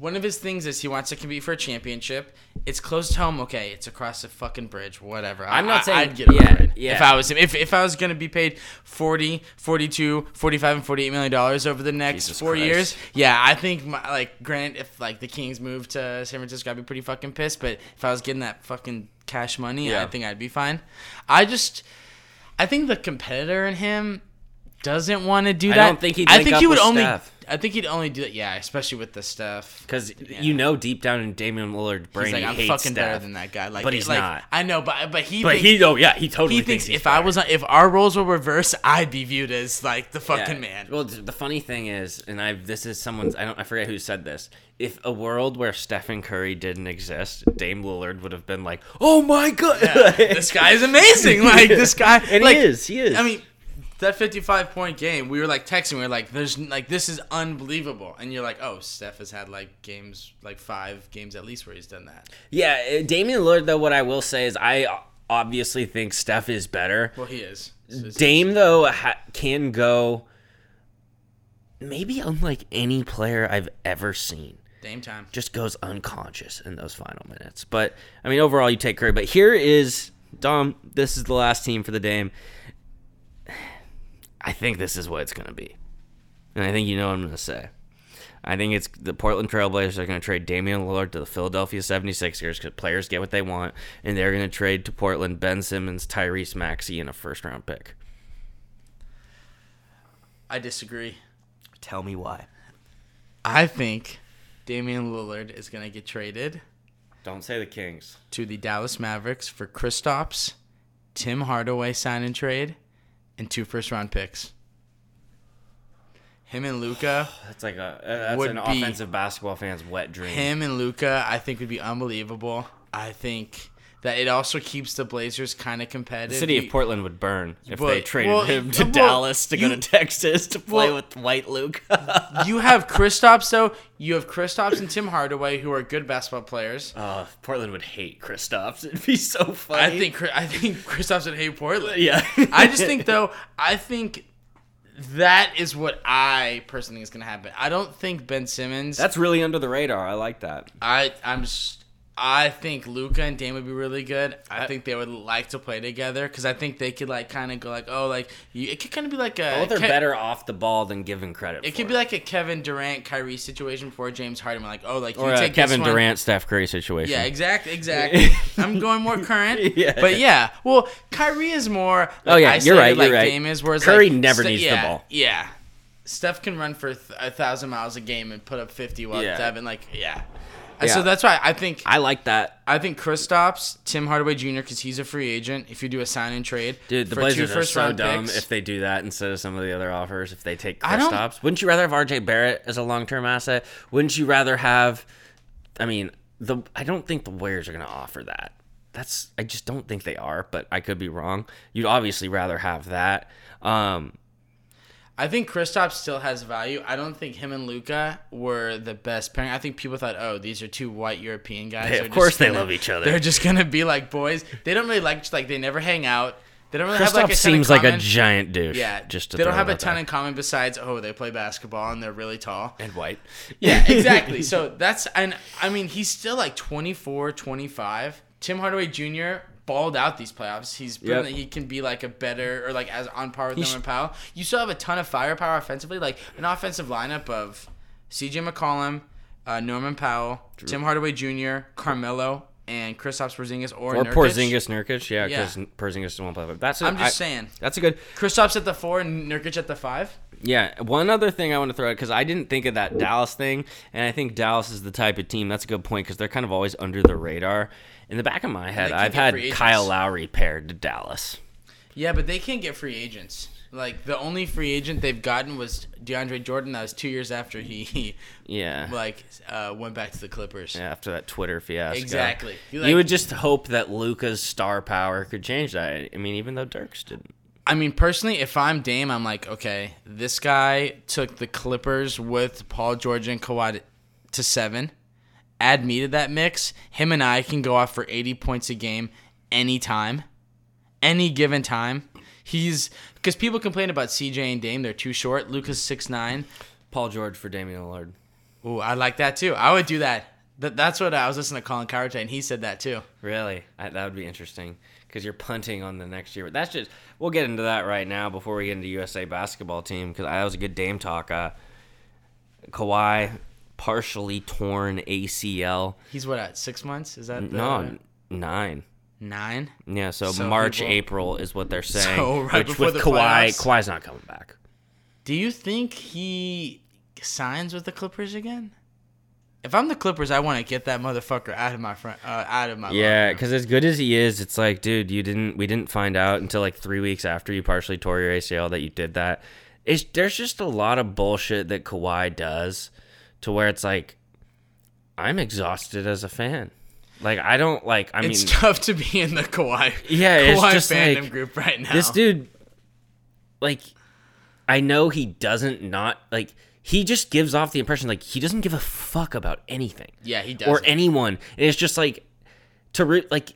one of his things is he wants to compete for a championship. It's close to home. Okay, it's across the fucking bridge. Whatever. I'm not I, saying- I'd get over yeah, it. yeah. If I was him, if, if I was gonna be paid 40, 42, 45, and 48 million dollars over the next Jesus four Christ. years, yeah, I think my, like Grant, if like the Kings moved to San Francisco, I'd be pretty fucking pissed. But if I was getting that fucking cash money, Yeah. I think I'd be fine. I just, I think the competitor in him doesn't want to do that. I don't think he'd I think he would only. Steph. I think he'd only do that. Yeah, especially with the stuff. Because you know deep down in Damian Lillard's brain, He's like, I'm hates fucking better than that guy. Like, But he's like, not. I know, but but he. But thinks, he, oh yeah, he totally he thinks he's if I better. was if our roles were reversed, I'd be viewed as like the fucking Yeah. man. Well, the funny thing is, and I this is someone's I don't I forget who said this. If a world where Stephen Curry didn't exist, Dame Lillard would have been like, "Oh my god, this guy is amazing. Like this guy, And like, he is, he is. I mean, that 55 point game, we were like texting. We were like, "There's like this is unbelievable," and you're like, "Oh, Steph has had like games, like five games at least where he's done that." yeah." uh, Damian Lillard, though, what I will say is, I obviously think Steph is better. Well, he is. So Dame though ha- can go, maybe unlike any player I've ever seen. Dame time. just goes unconscious in those final minutes. But I mean, overall, you take Curry. But here is Dom. This is the last team for the Dame. I think this is what it's going to be, and I think you know what I'm going to say. I think it's the Portland Trailblazers are going to trade Damian Lillard to the Philadelphia 76ers because players get what they want, and they're going to trade to Portland Ben Simmons, Tyrese Maxey, and a first round pick. I disagree. Tell me why. I think Damian Lillard is gonna get traded Don't say the Kings. to the Dallas Mavericks for Kristaps, Tim Hardaway sign and trade, and two first round picks. Him and Luka, That's like a uh, that's an be- offensive basketball fan's wet dream. him and Luka, I think would be unbelievable. I think that it also keeps the Blazers kind of competitive. The city of Portland would burn if But- they traded well, him to well, Dallas to go to Texas to play well- with White Luke. You have Kristaps though. You have Kristaps and Tim Hardaway, who are good basketball players. uh, Portland would hate Kristaps. It'd be so funny. I think I think Kristaps would hate Portland. yeah. I just think though, I think that is what I personally think is gonna happen. I don't think Ben Simmons. that's really under the radar. I like that. I I'm. s- I think Luka and Dame would be really good. I think they would like to play together because I think they could like kind of go like, oh, like you, it could kind of be like a. Both are Ke- better off the ball than given credit. It could be like a Kevin Durant, Kyrie situation for James Harden. Like, oh, like you or a take Kevin Durant, Steph Curry situation. Yeah, exactly, exactly. I'm going more current. Yeah. But yeah, well, Kyrie is more. Like, Oh, yeah, you're right, you're like right. Dame is, whereas Curry like, never Ste- needs the ball. Yeah, Steph can run for th- a thousand miles a game and put up fifty while Yeah. Devin like yeah. And Yeah. So that's why I think I like that. I think Kristaps, Tim Hardaway Jr. because he's a free agent. If you do a sign and trade, Dude, the Blazers are first so dumb picks, if they do that instead of some of the other offers. If they take don't- Kristaps, wouldn't you rather have RJ Barrett as a long term asset? Wouldn't you rather have? I mean, the I don't think the Warriors are going to offer that. That's I just don't think they are, but I could be wrong. You'd obviously rather have that. Um, I think Kristaps still has value. I don't think him and Luka were the best pairing. I think people thought, oh, these are two white European guys. Hey, of course they gonna- love each other. They're just gonna be like boys. They don't really like like they never hang out. They don't really have Kristaps like a seems like a giant douche. yeah. just they don't have a ton there. in common besides oh they play basketball and they're really tall. and white. Yeah, exactly. so that's and I mean he's still like 24, 25. Tim Hardaway Jr. balled out these playoffs. He's proven Yep. that he can be like a better or like as on par with Norman Powell. You still have a ton of firepower offensively, like an offensive lineup of C.J. McCollum, uh, Norman Powell, Tim Hardaway Jr., Carmelo, and Kristaps Porzingis or, Or Nurkic. Porzingis, Nurkic, yeah, Yeah. because Porzingis won't play. That's a, I'm just I- saying. That's a good. Kristaps at the four and Nurkic at the five. Yeah, one other thing I want to throw out because I didn't think of that Dallas thing, and I think Dallas is the type of team. That's a good point because they're kind of always under the radar. In the back of my head, I've had. Kyle Lowry paired to Dallas. Yeah, but they can't get free agents. Like the only free agent they've gotten was DeAndre Jordan. That was two years after he Yeah. like uh, went back to the Clippers. Yeah, after that Twitter fiasco. Exactly. You, You, would just hope that Luka's star power could change that. I mean, even though Dirks didn't. I mean, personally, if I'm Dame, I'm like, okay, this guy took the Clippers with Paul George and Kawhi to seven. Add me to that mix. Him and I can go off for 80 points a game anytime, any given time. He's because people complain about CJ and Dame; they're too short. Luka's six nine. Paul George for Damian Lillard. Ooh, I like that too. I would do that. That that's what I was listening to Colin Cowherd today, and he said that too. Really? I, that would be interesting because you're punting on the next year. But that's just we'll get into that right now before we get into USA basketball team because that was a good Dame talk. Uh, Kawhi partially torn ACL. He's what at six months? Is that the, No, nine. nine? Yeah, so, So March, people- April is what they're saying. So right which before with the Kawhi, playoffs? Kawhi's not coming back. Do you think he signs with the Clippers again? If I'm the Clippers, I want to get that motherfucker out of my front, uh, out of my. Yeah, because as good as he is, it's like, dude, you didn't. We didn't find out until like three weeks after you partially tore your ACL that you did that. It's there's just a lot of bullshit that Kawhi does, to where it's like, I'm exhausted as a fan. Like I don't like. I mean. it's mean, tough to be in the Kawhi. Yeah, it's Kawhi just fandom like, group right now. this dude, like, I know he doesn't not like. He just gives off the impression like he doesn't give a fuck about anything. Yeah, he does. or anyone. And it's just like to re- like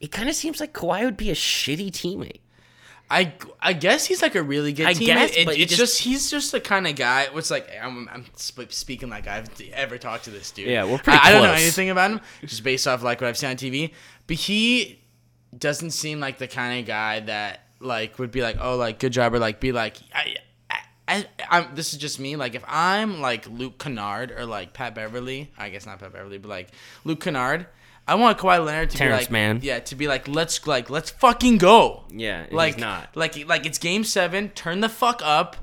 it kind of seems like Kawhi would be a shitty teammate. I I guess he's like a really good I teammate. guess, It- but it's just- just, he's just the kind of guy. What's like I'm I'm sp- speaking like I've ever talked to this dude. Yeah, we're pretty I, I don't know anything about him, just based off like what I've seen on TV. But he doesn't seem like the kind of guy that like would be like, oh, like good job, or like be like, I, I, I, I'm, this is just me. Like if I'm like Luke Kennard or like Pat Beverley, I guess not Pat Beverley, but like Luke Kennard. I want Kawhi Leonard to Terrence be like, man. yeah, to be like, let's like, let's fucking go. Yeah, like he's not. like like it's game seven. Turn the fuck up.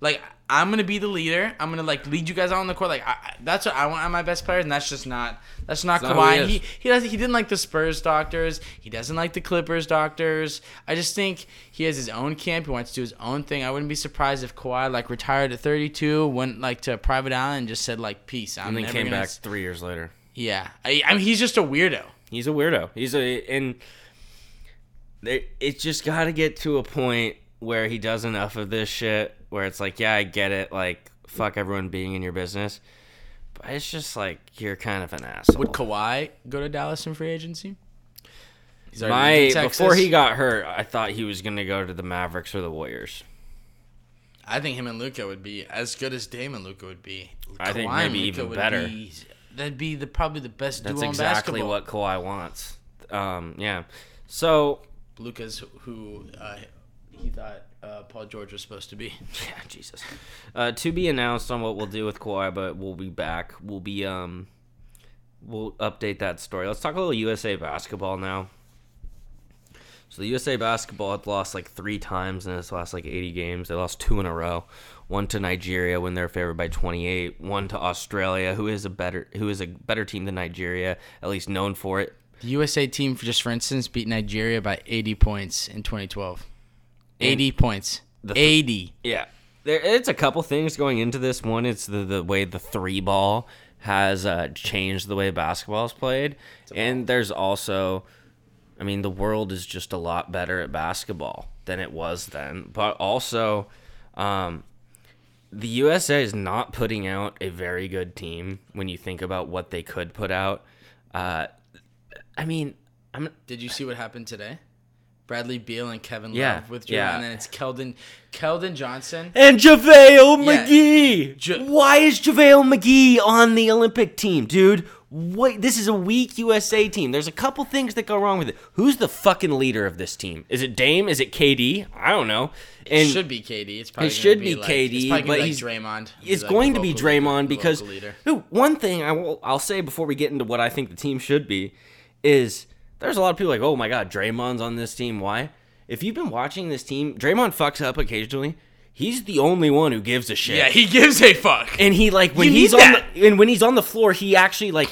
Like I'm gonna be the leader. I'm gonna like lead you guys out on the court. Like I, that's what I want on my best players, and that's just not that's not not who Kawhi. he He he doesn't he didn't like the Spurs doctors. He doesn't like the Clippers doctors. I just think he has his own camp. He wants to do his own thing. I wouldn't be surprised if Kawhi like retired at 32, went like to a private island, and just said like peace. I'm And then never came back s- three years later. Yeah, I, I mean he's just a weirdo. He's a weirdo. He's a and they- it's just got to get to a point where he does enough of this shit where it's like, yeah, I get it. Like, fuck everyone being in your business, but it's just like you're kind of an asshole. Would Kawhi go to Dallas in free agency? He's My Texas. before he got hurt, I thought he was gonna go to the Mavericks or the Warriors. I think him and Luka would be as good as Dame and Luka would be. I think Kawhi and maybe even better. be- that'd be the probably the best That's duo exactly in basketball. what Kawhi wants. Um, yeah. So Luka's who uh, he thought uh, Paul George was supposed to be. Yeah, Jesus. Uh, to be announced on what we'll do with Kawhi, but we'll be back. We'll be um, we'll update that story. Let's talk a little USA basketball now. So the USA basketball had lost like three times in its last like 80 games. They lost two in a row. One to Nigeria when they're favored by 28. One to Australia, who is a better who is a better team than Nigeria, at least known for it. The USA team, for just for instance, beat Nigeria by 80 points in 2012. 80 points. th- 80. Yeah, there it's a couple things going into this. One, it's the the way the three ball has uh, changed the way basketball is played, and there's also, I mean, the world is just a lot better at basketball than it was then. But also, um, the USA is not putting out a very good team when you think about what they could put out. Uh, I mean, I'm Did you see what happened today? Bradley Beal and Kevin Yeah, Love withdrew, yeah. and then it's Keldon, Keldon Johnson. And JaVale Yeah. McGee. Ja- Why is JaVale McGee on the Olympic team, dude? What? This is a weak USA team. There's a couple things that go wrong with it. Who's the fucking leader of this team? Is it Dame? Is it KD? I don't know. And it should be KD. It's probably It should be be like, KD, It's probably but gonna be he's- like Draymond. it's like going the to be Draymond leader- because local one thing I will I'll say before we get into what I think the team should be is there's a lot of people like, oh my god, Draymond's on this team. Why? If you've been watching this team, Draymond fucks up occasionally. He's the only one who gives a shit. yeah, he gives a fuck. and he like when You he's need on that. the and when he's on the floor, he actually like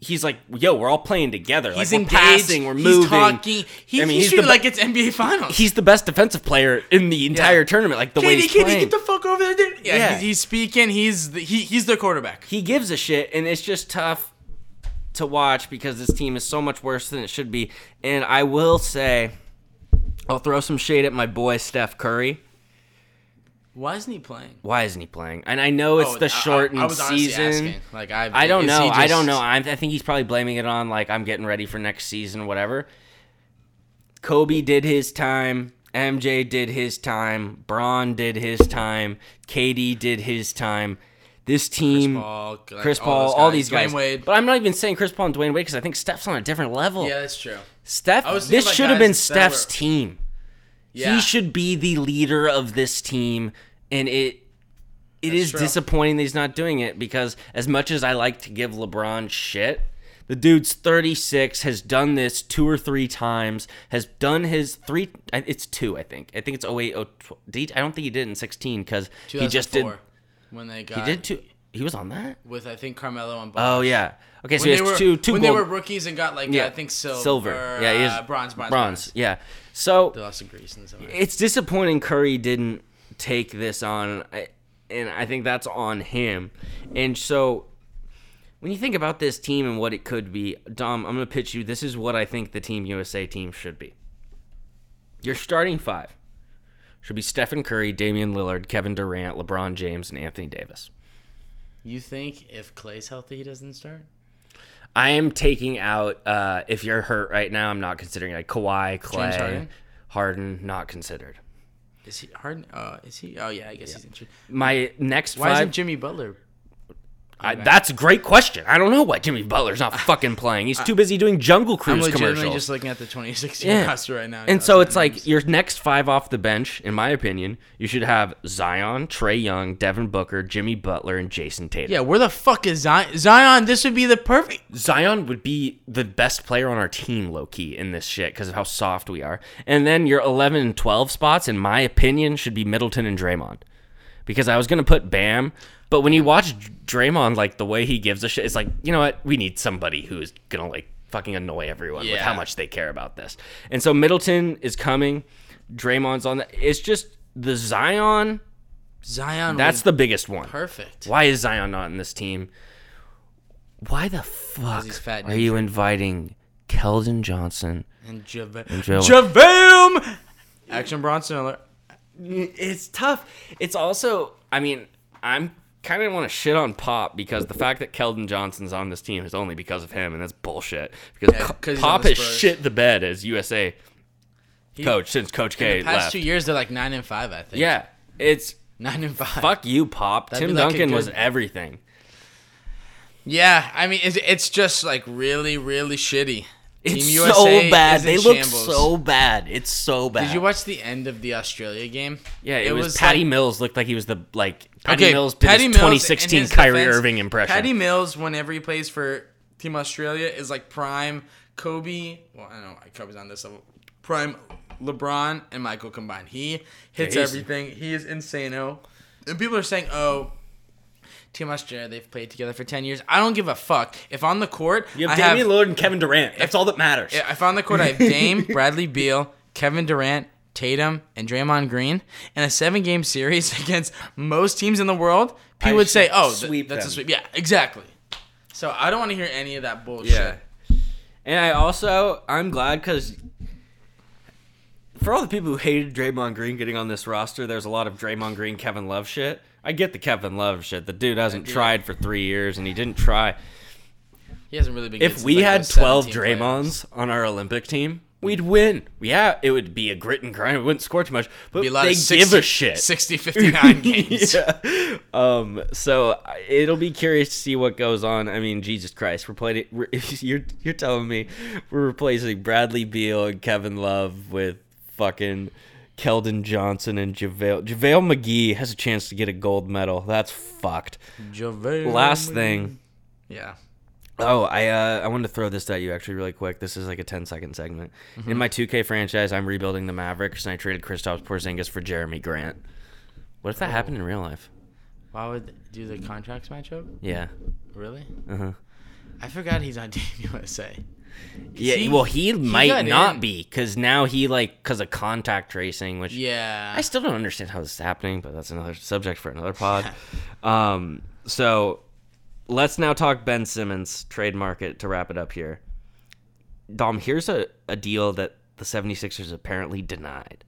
he's like, yo, we're all playing together. He's like, engaged. we're passing, we're he's moving. talking. He, I mean, he's, he's the be- like it's NBA Finals. He's the best defensive player in the entire tournament. Like the way he's KD, playing. get the fuck over there, dude. Yeah, Yeah. He's, he's speaking. He's the, he, he's the quarterback. he gives a shit, and it's just tough to watch because this team is so much worse than it should be. And I will say, I'll throw some shade at my boy Steph Curry. Why isn't he playing? Why isn't he playing? And I know it's Oh, I- the I- shortened I was season. asking. Like I, I don't know. he I don't know. I'm, I think he's probably blaming it on like I'm getting ready for next season, whatever. Kobe did his time. MJ did his time. Bron did his time. KD did his time. This team, Paul, like, Chris Paul, all guys. these guys. Dwyane Wade. But I'm not even saying Chris Paul and Dwyane Wade because I think Steph's on a different level. Yeah, that's true. Steph, I was thinking this should have been Steph's were- team. Yeah. He should be the leader of this team, and it it is true. disappointing that he's not doing it because as much as I like to give LeBron shit, the dude's 36, has done this two or three times, has done his three. It's two, I think. I think it's 08, 012. Did- I don't think he did in 16 because he just did. 2004, when they got He did two. He was on that. with I think Carmelo and. Oh yeah. Okay, so when he has were two two when gold. they were rookies and got like yeah, I think silver, silver. Yeah, he is uh, bronze, bronze, bronze. Yeah. So They lost to Greece and so it's disappointing Curry didn't take this on, and I think that's on him. And so, when you think about this team and what it could be, Dom, I'm going to pitch you. This is what I think the Team USA team should be. Your starting five should be Stephen Curry, Damian Lillard, Kevin Durant, LeBron James, and Anthony Davis. You think if Clay's healthy, he doesn't start? I am taking out. Uh, if you're hurt right now, I'm not considering like Kawhi, Clay, Harden? Harden, not considered. Is he Harden? Uh, is he? Oh yeah, I guess he's injured. My next Why five. isn't Jimmy Butler? I, that's a great question. I don't know why Jimmy Butler's not fucking playing. He's too busy doing Jungle I'm Cruise legitimately commercials. just looking at the 2016 Yeah. roster right now. and so it's like your next five off the bench, in my opinion, you should have Zion, Trae Young, Devin Booker, Jimmy Butler, and Jayson Tatum. yeah, where the fuck is Zion? Zion, this would be the perfect. Zion would be the best player on our team, low key, in this shit because of how soft we are. And then your 11 and 12 spots, in my opinion, should be Middleton and Draymond. Because I was going to put Bam, but when you watch Draymond, like the way he gives a shit, it's like, you know what? We need somebody who's going to, like, fucking annoy everyone with how much they care about this. And so Middleton is coming. Draymond's on that. It's just the Zion, Zion. that's the biggest one. perfect. Why is Zion not in this team? Why the fuck he's fat are you inviting Keldon Johnson? And Java- Java- Javale. Action Bronson alert. It's tough. It's also, I mean, I'm kind of want to shit on Pop because the fact that Keldon Johnson's on this team is only because of him, and that's bullshit. Because Yeah, Co- 'cause he's Pop has shit the bed as USA He- coach since Coach K The past left. two years, they're like nine and five. I think. Yeah, it's nine and five. fuck you, Pop. That'd Tim like Duncan was everything. Yeah, I mean, it's, it's just like really, really shitty. It's Team so bad. They look shambles. so bad. It's so bad. Did you watch the end of the Australia game? Yeah, it, was, Patty Mills looked like he was the like Patty okay, Mills Patty Mills, in 2016 his Kyrie defense, Irving impression. Patty Mills, whenever he plays for Team Australia, is like prime Kobe. Well, I don't know Kobe's on this level. Prime LeBron and Michael combined. He hits Yeah, everything. He is insano. And people are saying, "Oh, Team Australia, they've played together for ten years." I don't give a fuck. If on the court, you I have have Damian Lillard and Kevin Durant. That's all that matters. if on the court I have Dame, Bradley Beal, Kevin Durant, Tatum, and Draymond Green in a seven-game series against most teams in the world, people I would say, "Oh, th- that's a sweep." Yeah, exactly. So I don't want to hear any of that bullshit. Yeah. And I also I'm glad because for all the people who hated Draymond Green getting on this roster, there's a lot of Draymond Green, Kevin Love shit. I get the Kevin Love shit. The dude hasn't do. tried for three years, and he didn't try. He hasn't really been. If we like, had 12 17 Draymonds on our Olympic team, we'd win. Yeah, it would be a grit and grind. We wouldn't score too much, but Be a lot they of 60, give a shit. 60, 59 games. yeah. Um. So it'll be curious to see what goes on. I mean, Jesus Christ, we're playing. We're, you're you're telling me we're replacing Bradley Beal and Kevin Love with fucking Keldon Johnson and JaVale. JaVale McGee has a chance to get a gold medal. That's fucked. JaVale Last thing. Yeah. Oh, I uh, I wanted to throw this at you actually really quick. This is like a 10 second segment. In my 2K franchise, I'm rebuilding the Mavericks, and I traded Kristaps Porzingis for Jerami Grant. What if that happened in real life? Why would do the contracts match up? Yeah. Really? Uh huh. I forgot he's on Team USA. Yeah, he- well, he, might not in. be because now he like because of contact tracing, which Yeah. I still don't understand how this is happening, but that's another subject for another pod. um, so let's now talk Ben Simmons trade market to wrap it up here. Dom, here's a, a deal that the 76ers apparently denied.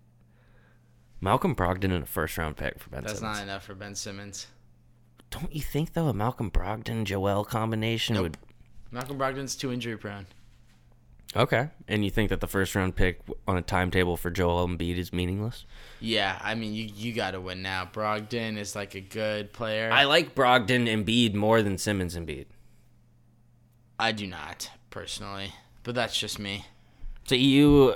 Malcolm Brogdon in a first round pick for Ben Simmons. That's Simmons. not enough for Ben Simmons. Don't you think though a Malcolm Brogdon Joel combination Nope. would Malcolm Brogdon's too injury prone. Okay. And you think that the first round pick on a timetable for Joel Embiid is meaningless? Yeah, I mean you you got to win now. Brogdon is like a good player. I like Brogdon and Embiid more than Simmons Embiid. I do not personally, but that's just me. So you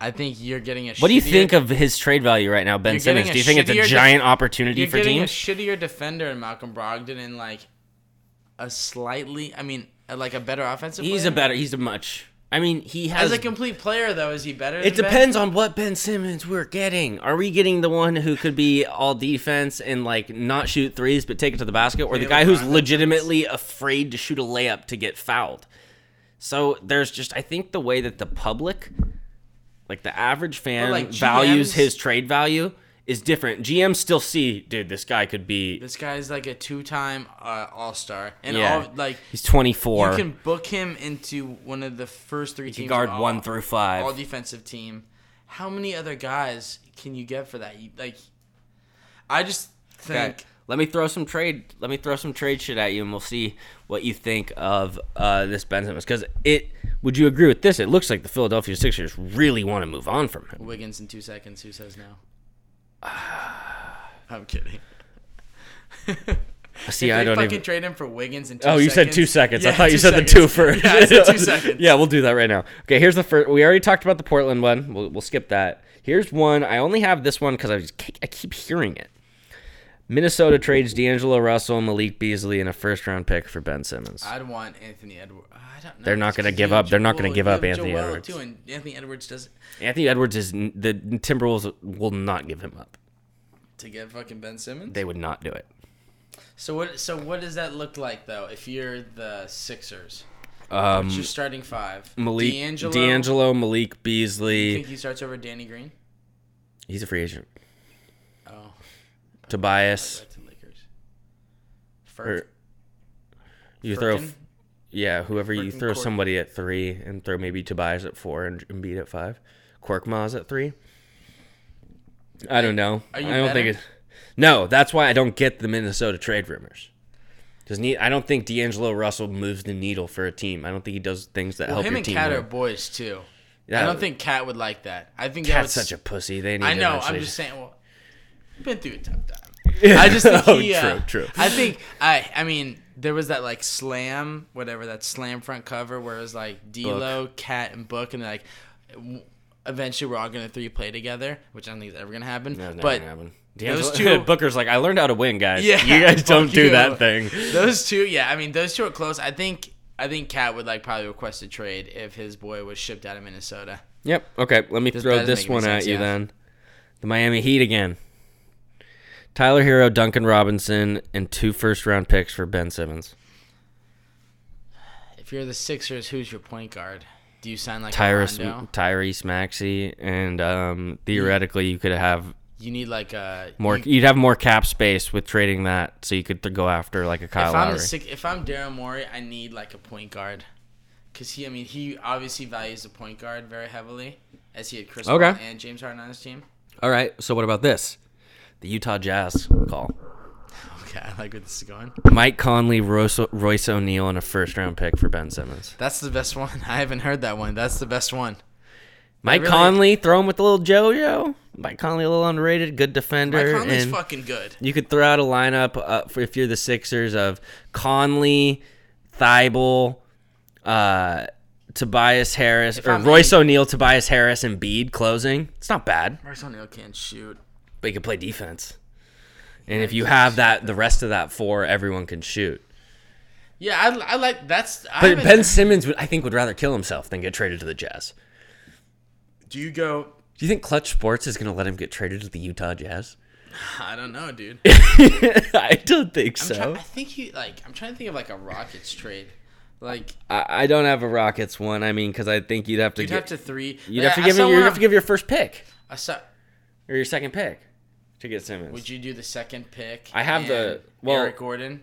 I think you're getting a. what do you think of his trade value right now, Ben Simmons? Do you think it's a shittier def- giant opportunity You're for getting teams? a shittier defender in Malcolm Brogdon and like a slightly, I mean, uh, like a better offensive. he's player? a better he's a much I mean, he has As a complete player, though, is he better? It than Ben? depends on what Ben Simmons we're getting. Are we getting the one who could be all defense and like not shoot threes but take it to the basket, or the guy who's legitimately afraid to shoot a layup to get fouled? So there's just I think the way that the public, like the average fan, like, values his trade value is different. GMs still see, dude, this guy could be. This guy's like a two-time uh, All-Star, and Yeah. all like He's 24. you can book him into one of the first three He teams. guard all- one through five. all defensive team. How many other guys can you get for that? You, like, I just think Okay. Let me throw some trade. Let me throw some trade shit at you, and we'll see what you think of uh, this Ben Simmons. Because it, would you agree with this? It looks like the Philadelphia Sixers really want to move on from him. Wiggins in two seconds. Who says no? I'm kidding. See, I don't fucking even. trade him for Wiggins in two Oh, you said two seconds. I thought you said the two first. Yeah, I said two seconds. yeah, we'll do that right now. Okay, here's the first. We already talked about the Portland one. We'll, we'll skip that. Here's one. I only have this one because I just keep- I keep hearing it. Minnesota trades D'Angelo Russell and Malik Beasley in a first round pick for Ben Simmons. I'd want Anthony Edwards. I don't know. They're not going to give up- they're not gonna give up Anthony Joel, Edwards. Too, and Anthony Edwards does Anthony Edwards is the Timberwolves will not give him up. to get fucking Ben Simmons. They would not do it. So what? So what does that look like though? If you're the Sixers, Um, what's your starting five? Malik D'Angelo. D'Angelo, Malik You Beasley. think he starts over Danny Green? He's a free agent. Oh, Tobias. to Lakers. Or Furk. you throw? Yeah, whoever you throw Cork. somebody at three and throw maybe Tobias at four and Embiid at five. Korkmaz at three. I don't know. I don't think betting? it. No, that's why I don't get the Minnesota trade rumors. Because I don't think D'Angelo Russell moves the needle for a team. I don't think he does things that Well, help him your and team. KAT are boys too. Yeah, I don't think KAT would like that. I think KAT's such a pussy. They need I know. I'm just saying. Well, been through a tough time. I just think Oh, he. uh, true, true. I think I. I mean, there was that like slam, whatever that slam front cover, where it was like D'Lo, KAT, and Book, and like, eventually we're all gonna three play together, which I don't think is ever gonna happen. That's never but gonna happen. those two- Booker's like, I learned how to win, guys. Yeah, you guys don't do you. that thing. those two, yeah, I mean, those two are close. I think. I think KAT would like probably request a trade if his boy was shipped out of Minnesota. Yep. Okay. Let me This throw this one sense, at you yeah. then. The Miami Heat again. Tyler Herro, Duncan Robinson, and two first round picks for Ben Simmons. If you're the Sixers, who's your point guard? Do you sign like a Tyrese, Rondo? Tyrese Maxey, and um, theoretically you could have You need like a more. You, You'd have more cap space with trading that, so you could go after like a Kyle if I'm Lowry. the Six, if I'm Daryl Morey, I need like a point guard, because he, I mean, he obviously values the point guard very heavily, as he had Chris Okay. Paul and James Harden on his team. All right. So what about this? The Utah Jazz call. Okay, I like where this is going. Mike Conley, Royce, Royce O'Neale, and a first round pick for Ben Simmons. That's the best one. I haven't heard that one. That's the best one. Mike really- Conley, throw him with a little JoJo. Mike Conley, a little underrated, good Mike defender. Conley's and fucking good. you could throw out a lineup uh, for if you're the Sixers of Conley, Thybulle, uh, Tobias Harris, If or I'm Royce O'Neale, Tobias Harris, and Bede closing. It's not bad, Royce O'Neale can't shoot. But you can play defense. And if you have that, the rest of that four, everyone can shoot. Yeah, I, I like that's. I But Ben Simmons, would, I think, would rather kill himself than get traded to the Jazz. do you go? Do you think Clutch Sports is going to let him get traded to the Utah Jazz? I don't know, dude. I don't think I'm so. try- I think he like. I'm trying to think of like a Rockets trade Like I, I don't have a Rockets one. I mean, because I think you'd have to you'd get, have to three. you'd have to I give him, you'd have to give your first pick I saw. or your second pick to get Simmons. Would you do the second pick? I have the- well- Eric Gordon,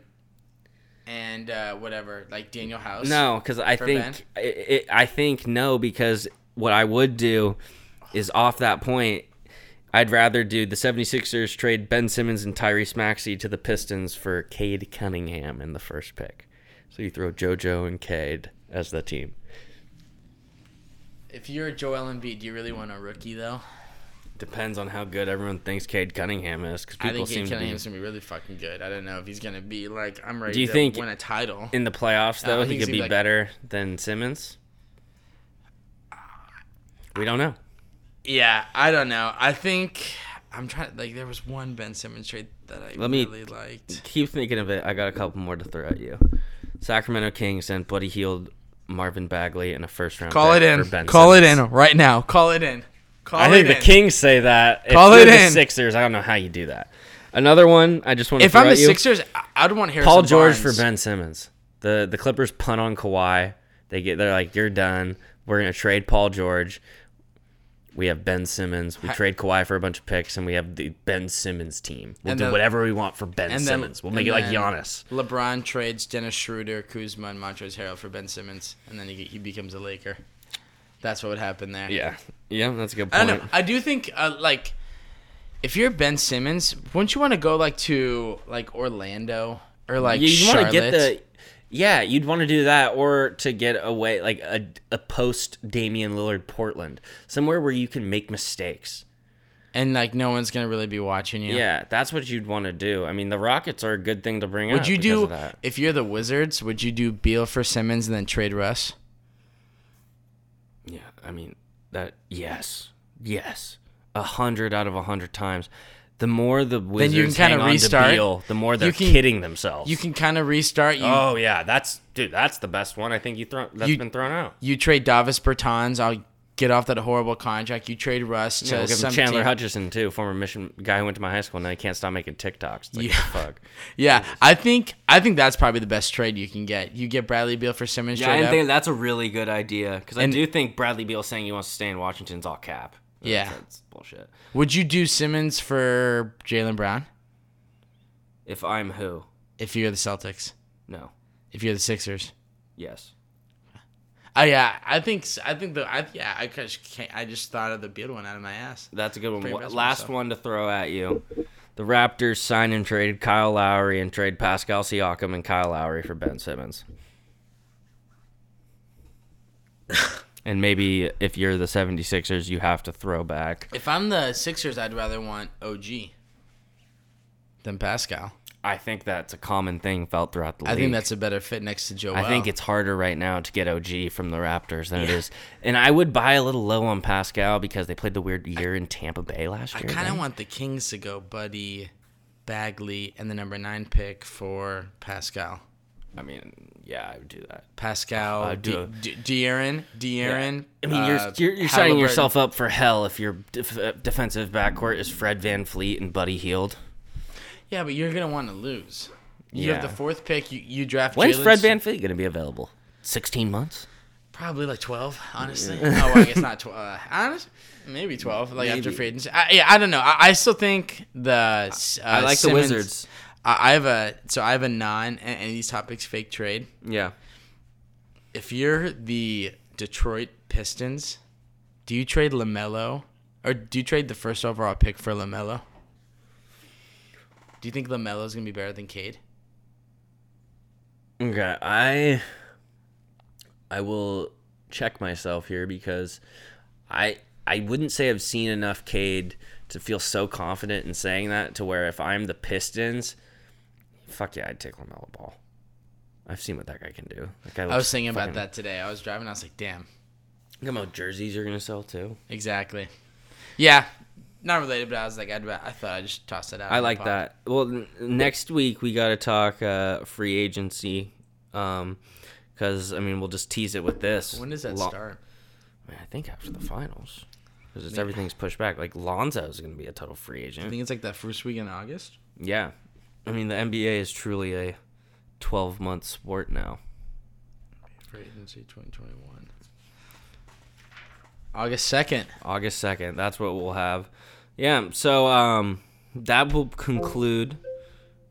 and uh, whatever, like Danuel House. No, because I think it, it, I think no because what I would do is off that point. I'd rather do the 76ers trade Ben Simmons and Tyrese Maxey to the Pistons for Cade Cunningham in the first pick. So you throw JoJo and Cade as the team. If you're Joel Embiid, do you really want a rookie though? Depends on how good everyone thinks Cade Cunningham is because I people think seem Cade to be Cunningham's gonna be really fucking good. I don't know if he's gonna be like I'm ready Do you to think- win a title. in the playoffs though. think He could be like- better than Simmons. We don't know. Yeah, I don't know. I think I'm trying. Like there was one Ben Simmons trade that I Let me- really liked. Keep thinking of it. I got a couple more to throw at you. Sacramento Kings sent Buddy Hield, Marvin Bagley, and a first round. Call it in. Call it in right now. Call it in. Call I think the in. Kings say that. If Call you're it the. Sixers. I don't know how you do that. Another one. I just want to If I'm the you. Sixers, I- I'd want Harrison Paul George Barnes. for Ben Simmons. The the Clippers punt on Kawhi. They get they're like you're done. We're gonna trade Paul George. We have Ben Simmons. We trade Kawhi for a bunch of picks, and we have the Ben Simmons team. We'll do then- whatever we want for Ben and then- Simmons. we'll make it like Giannis. LeBron trades Dennis Schroeder, Kuzma, and Montrezl Harrell for Ben Simmons, and then he, he becomes a Laker. That's what would happen there. Yeah, yeah, that's a good I point. don't know. I do think uh, like if you're Ben Simmons, wouldn't you want to go like to like Orlando or like you Charlotte? want to get the yeah you'd want to do that or to get away like a, a post Damian Lillard Portland somewhere where you can make mistakes and like no one's gonna really be watching you. yeah that's what you'd want to do I mean the Rockets are a good thing to bring up Would you do if you're the Wizards? Would you do Beal for Simmons and then trade Russ? I mean that yes yes a hundred out of a hundred times the more the Wizards you can on to restart. Beal, the more they're You can- kidding themselves You can kind of restart. You oh yeah that's dude that's the best one I think you throw that's You- been thrown out you trade Davis Bertans. I'll get off that horrible contract. You trade Russ to Yeah, we'll give some Chandler team. Hutchison too, former mission guy who went to my high school. Now he can't stop making TikToks. It's like, Yeah. fuck. Yeah, I think I think that's probably the best trade you can get. You get Bradley Beal for Simmons. Yeah, trade I up. think that's a really good idea because I do think Bradley Beal saying he wants to stay in Washington's all cap. Yeah. that's bullshit. Would you do Simmons for Jaylen Brown If I'm who, if you're the Celtics? no, If you're the Sixers? yes, Oh yeah, I think I think the I yeah I just can't, I just thought of the Beal one out of my ass. that's a good one. Pretty Wha- impressed with Last myself. one to throw at you. The Raptors sign and trade Kyle Lowry and trade Pascal Siakam and Kyle Lowry for Ben Simmons. and maybe if you're the 76ers, you have to throw back. If I'm the Sixers, I'd rather want OG than Pascal. I think that's a common thing felt throughout the league. I think that's a better fit next to Joel. I think it's harder right now to get OG from the Raptors than it Yeah. is. And I would buy a little low on Pascal because they played the weird year in Tampa Bay last year. I kind of want the Kings to go Buddy, Bagley, and the number nine pick for Pascal. I mean, yeah, I would do that. Pascal, I'd do D- D- De'Aaron, De'Aaron. I mean, you're uh, you're, you're setting yourself up for hell if your def- uh, defensive backcourt is Fred VanVleet and Buddy Hield. Yeah, but you're gonna want to lose. You have the fourth pick. You, you draft. When's Jalen Fred S- VanVleet going to be available? 16 months? Probably like twelve, honestly. oh, well, I guess not twelve. Uh, honest, maybe twelve. Like after Maybe. free agency. I, yeah, I don't know. I, I still think the. Uh, I like the Wizards. I, I have a so I have a non and these topics fake trade. Yeah. If you're the Detroit Pistons, do you trade LaMelo or do you trade the first overall pick for LaMelo? Do you think LaMelo's gonna be better than Cade? Okay, I I will check myself here because I I wouldn't say I've seen enough Cade to feel so confident in saying that to where if I'm the Pistons, fuck yeah, I'd take LaMelo Ball. I've seen what that guy can do. That guy I was thinking about that today. I was driving. I was like, damn, Look how jerseys you're gonna sell too. exactly. Yeah, not related, but I was like, I'd, I thought I'd just toss it out. I like pod. that. Well, n- next week we got to talk uh, free agency, um, because I mean we'll just tease it with this. When does that Lo- start? Man, I think after the finals, because everything's pushed back. Like Lonzo is going to be a total free agent. I think it's like that first week in August. Yeah, I mean the NBA is truly a twelve month sport now. Free agency 2021. August 2nd. August 2nd. That's what we'll have. Yeah, so um that will conclude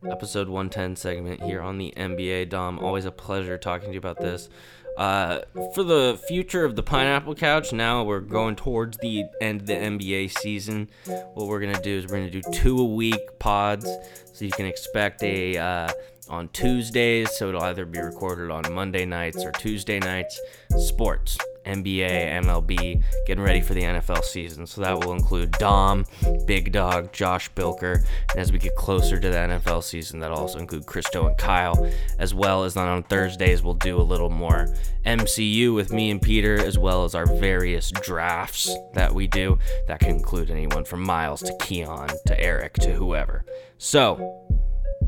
episode 110 segment here on the NBA Dom. Always a pleasure talking to you about this. Uh, for the future of the Pineapple Couch, now we're going towards the end of the NBA season. What we're gonna do is we're gonna do two a week pods, so you can expect a uh, on Tuesdays. So it'll either be recorded on Monday nights or Tuesday nights. Sports. NBA, MLB, getting ready for the NFL season. So that will include Dom, Big Dog, Josh Bilker. And as we get closer to the NFL season, that'll also include Christo and Kyle, as well as on Thursdays, we'll do a little more MCU with me and Peter, as well as our various drafts that we do. That can include anyone from Miles to Keon to Eric to whoever. So,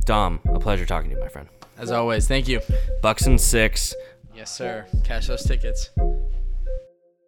Dom, a pleasure talking to you, my friend. As always, thank you. Bucks and six. Yes, sir. Cash those tickets.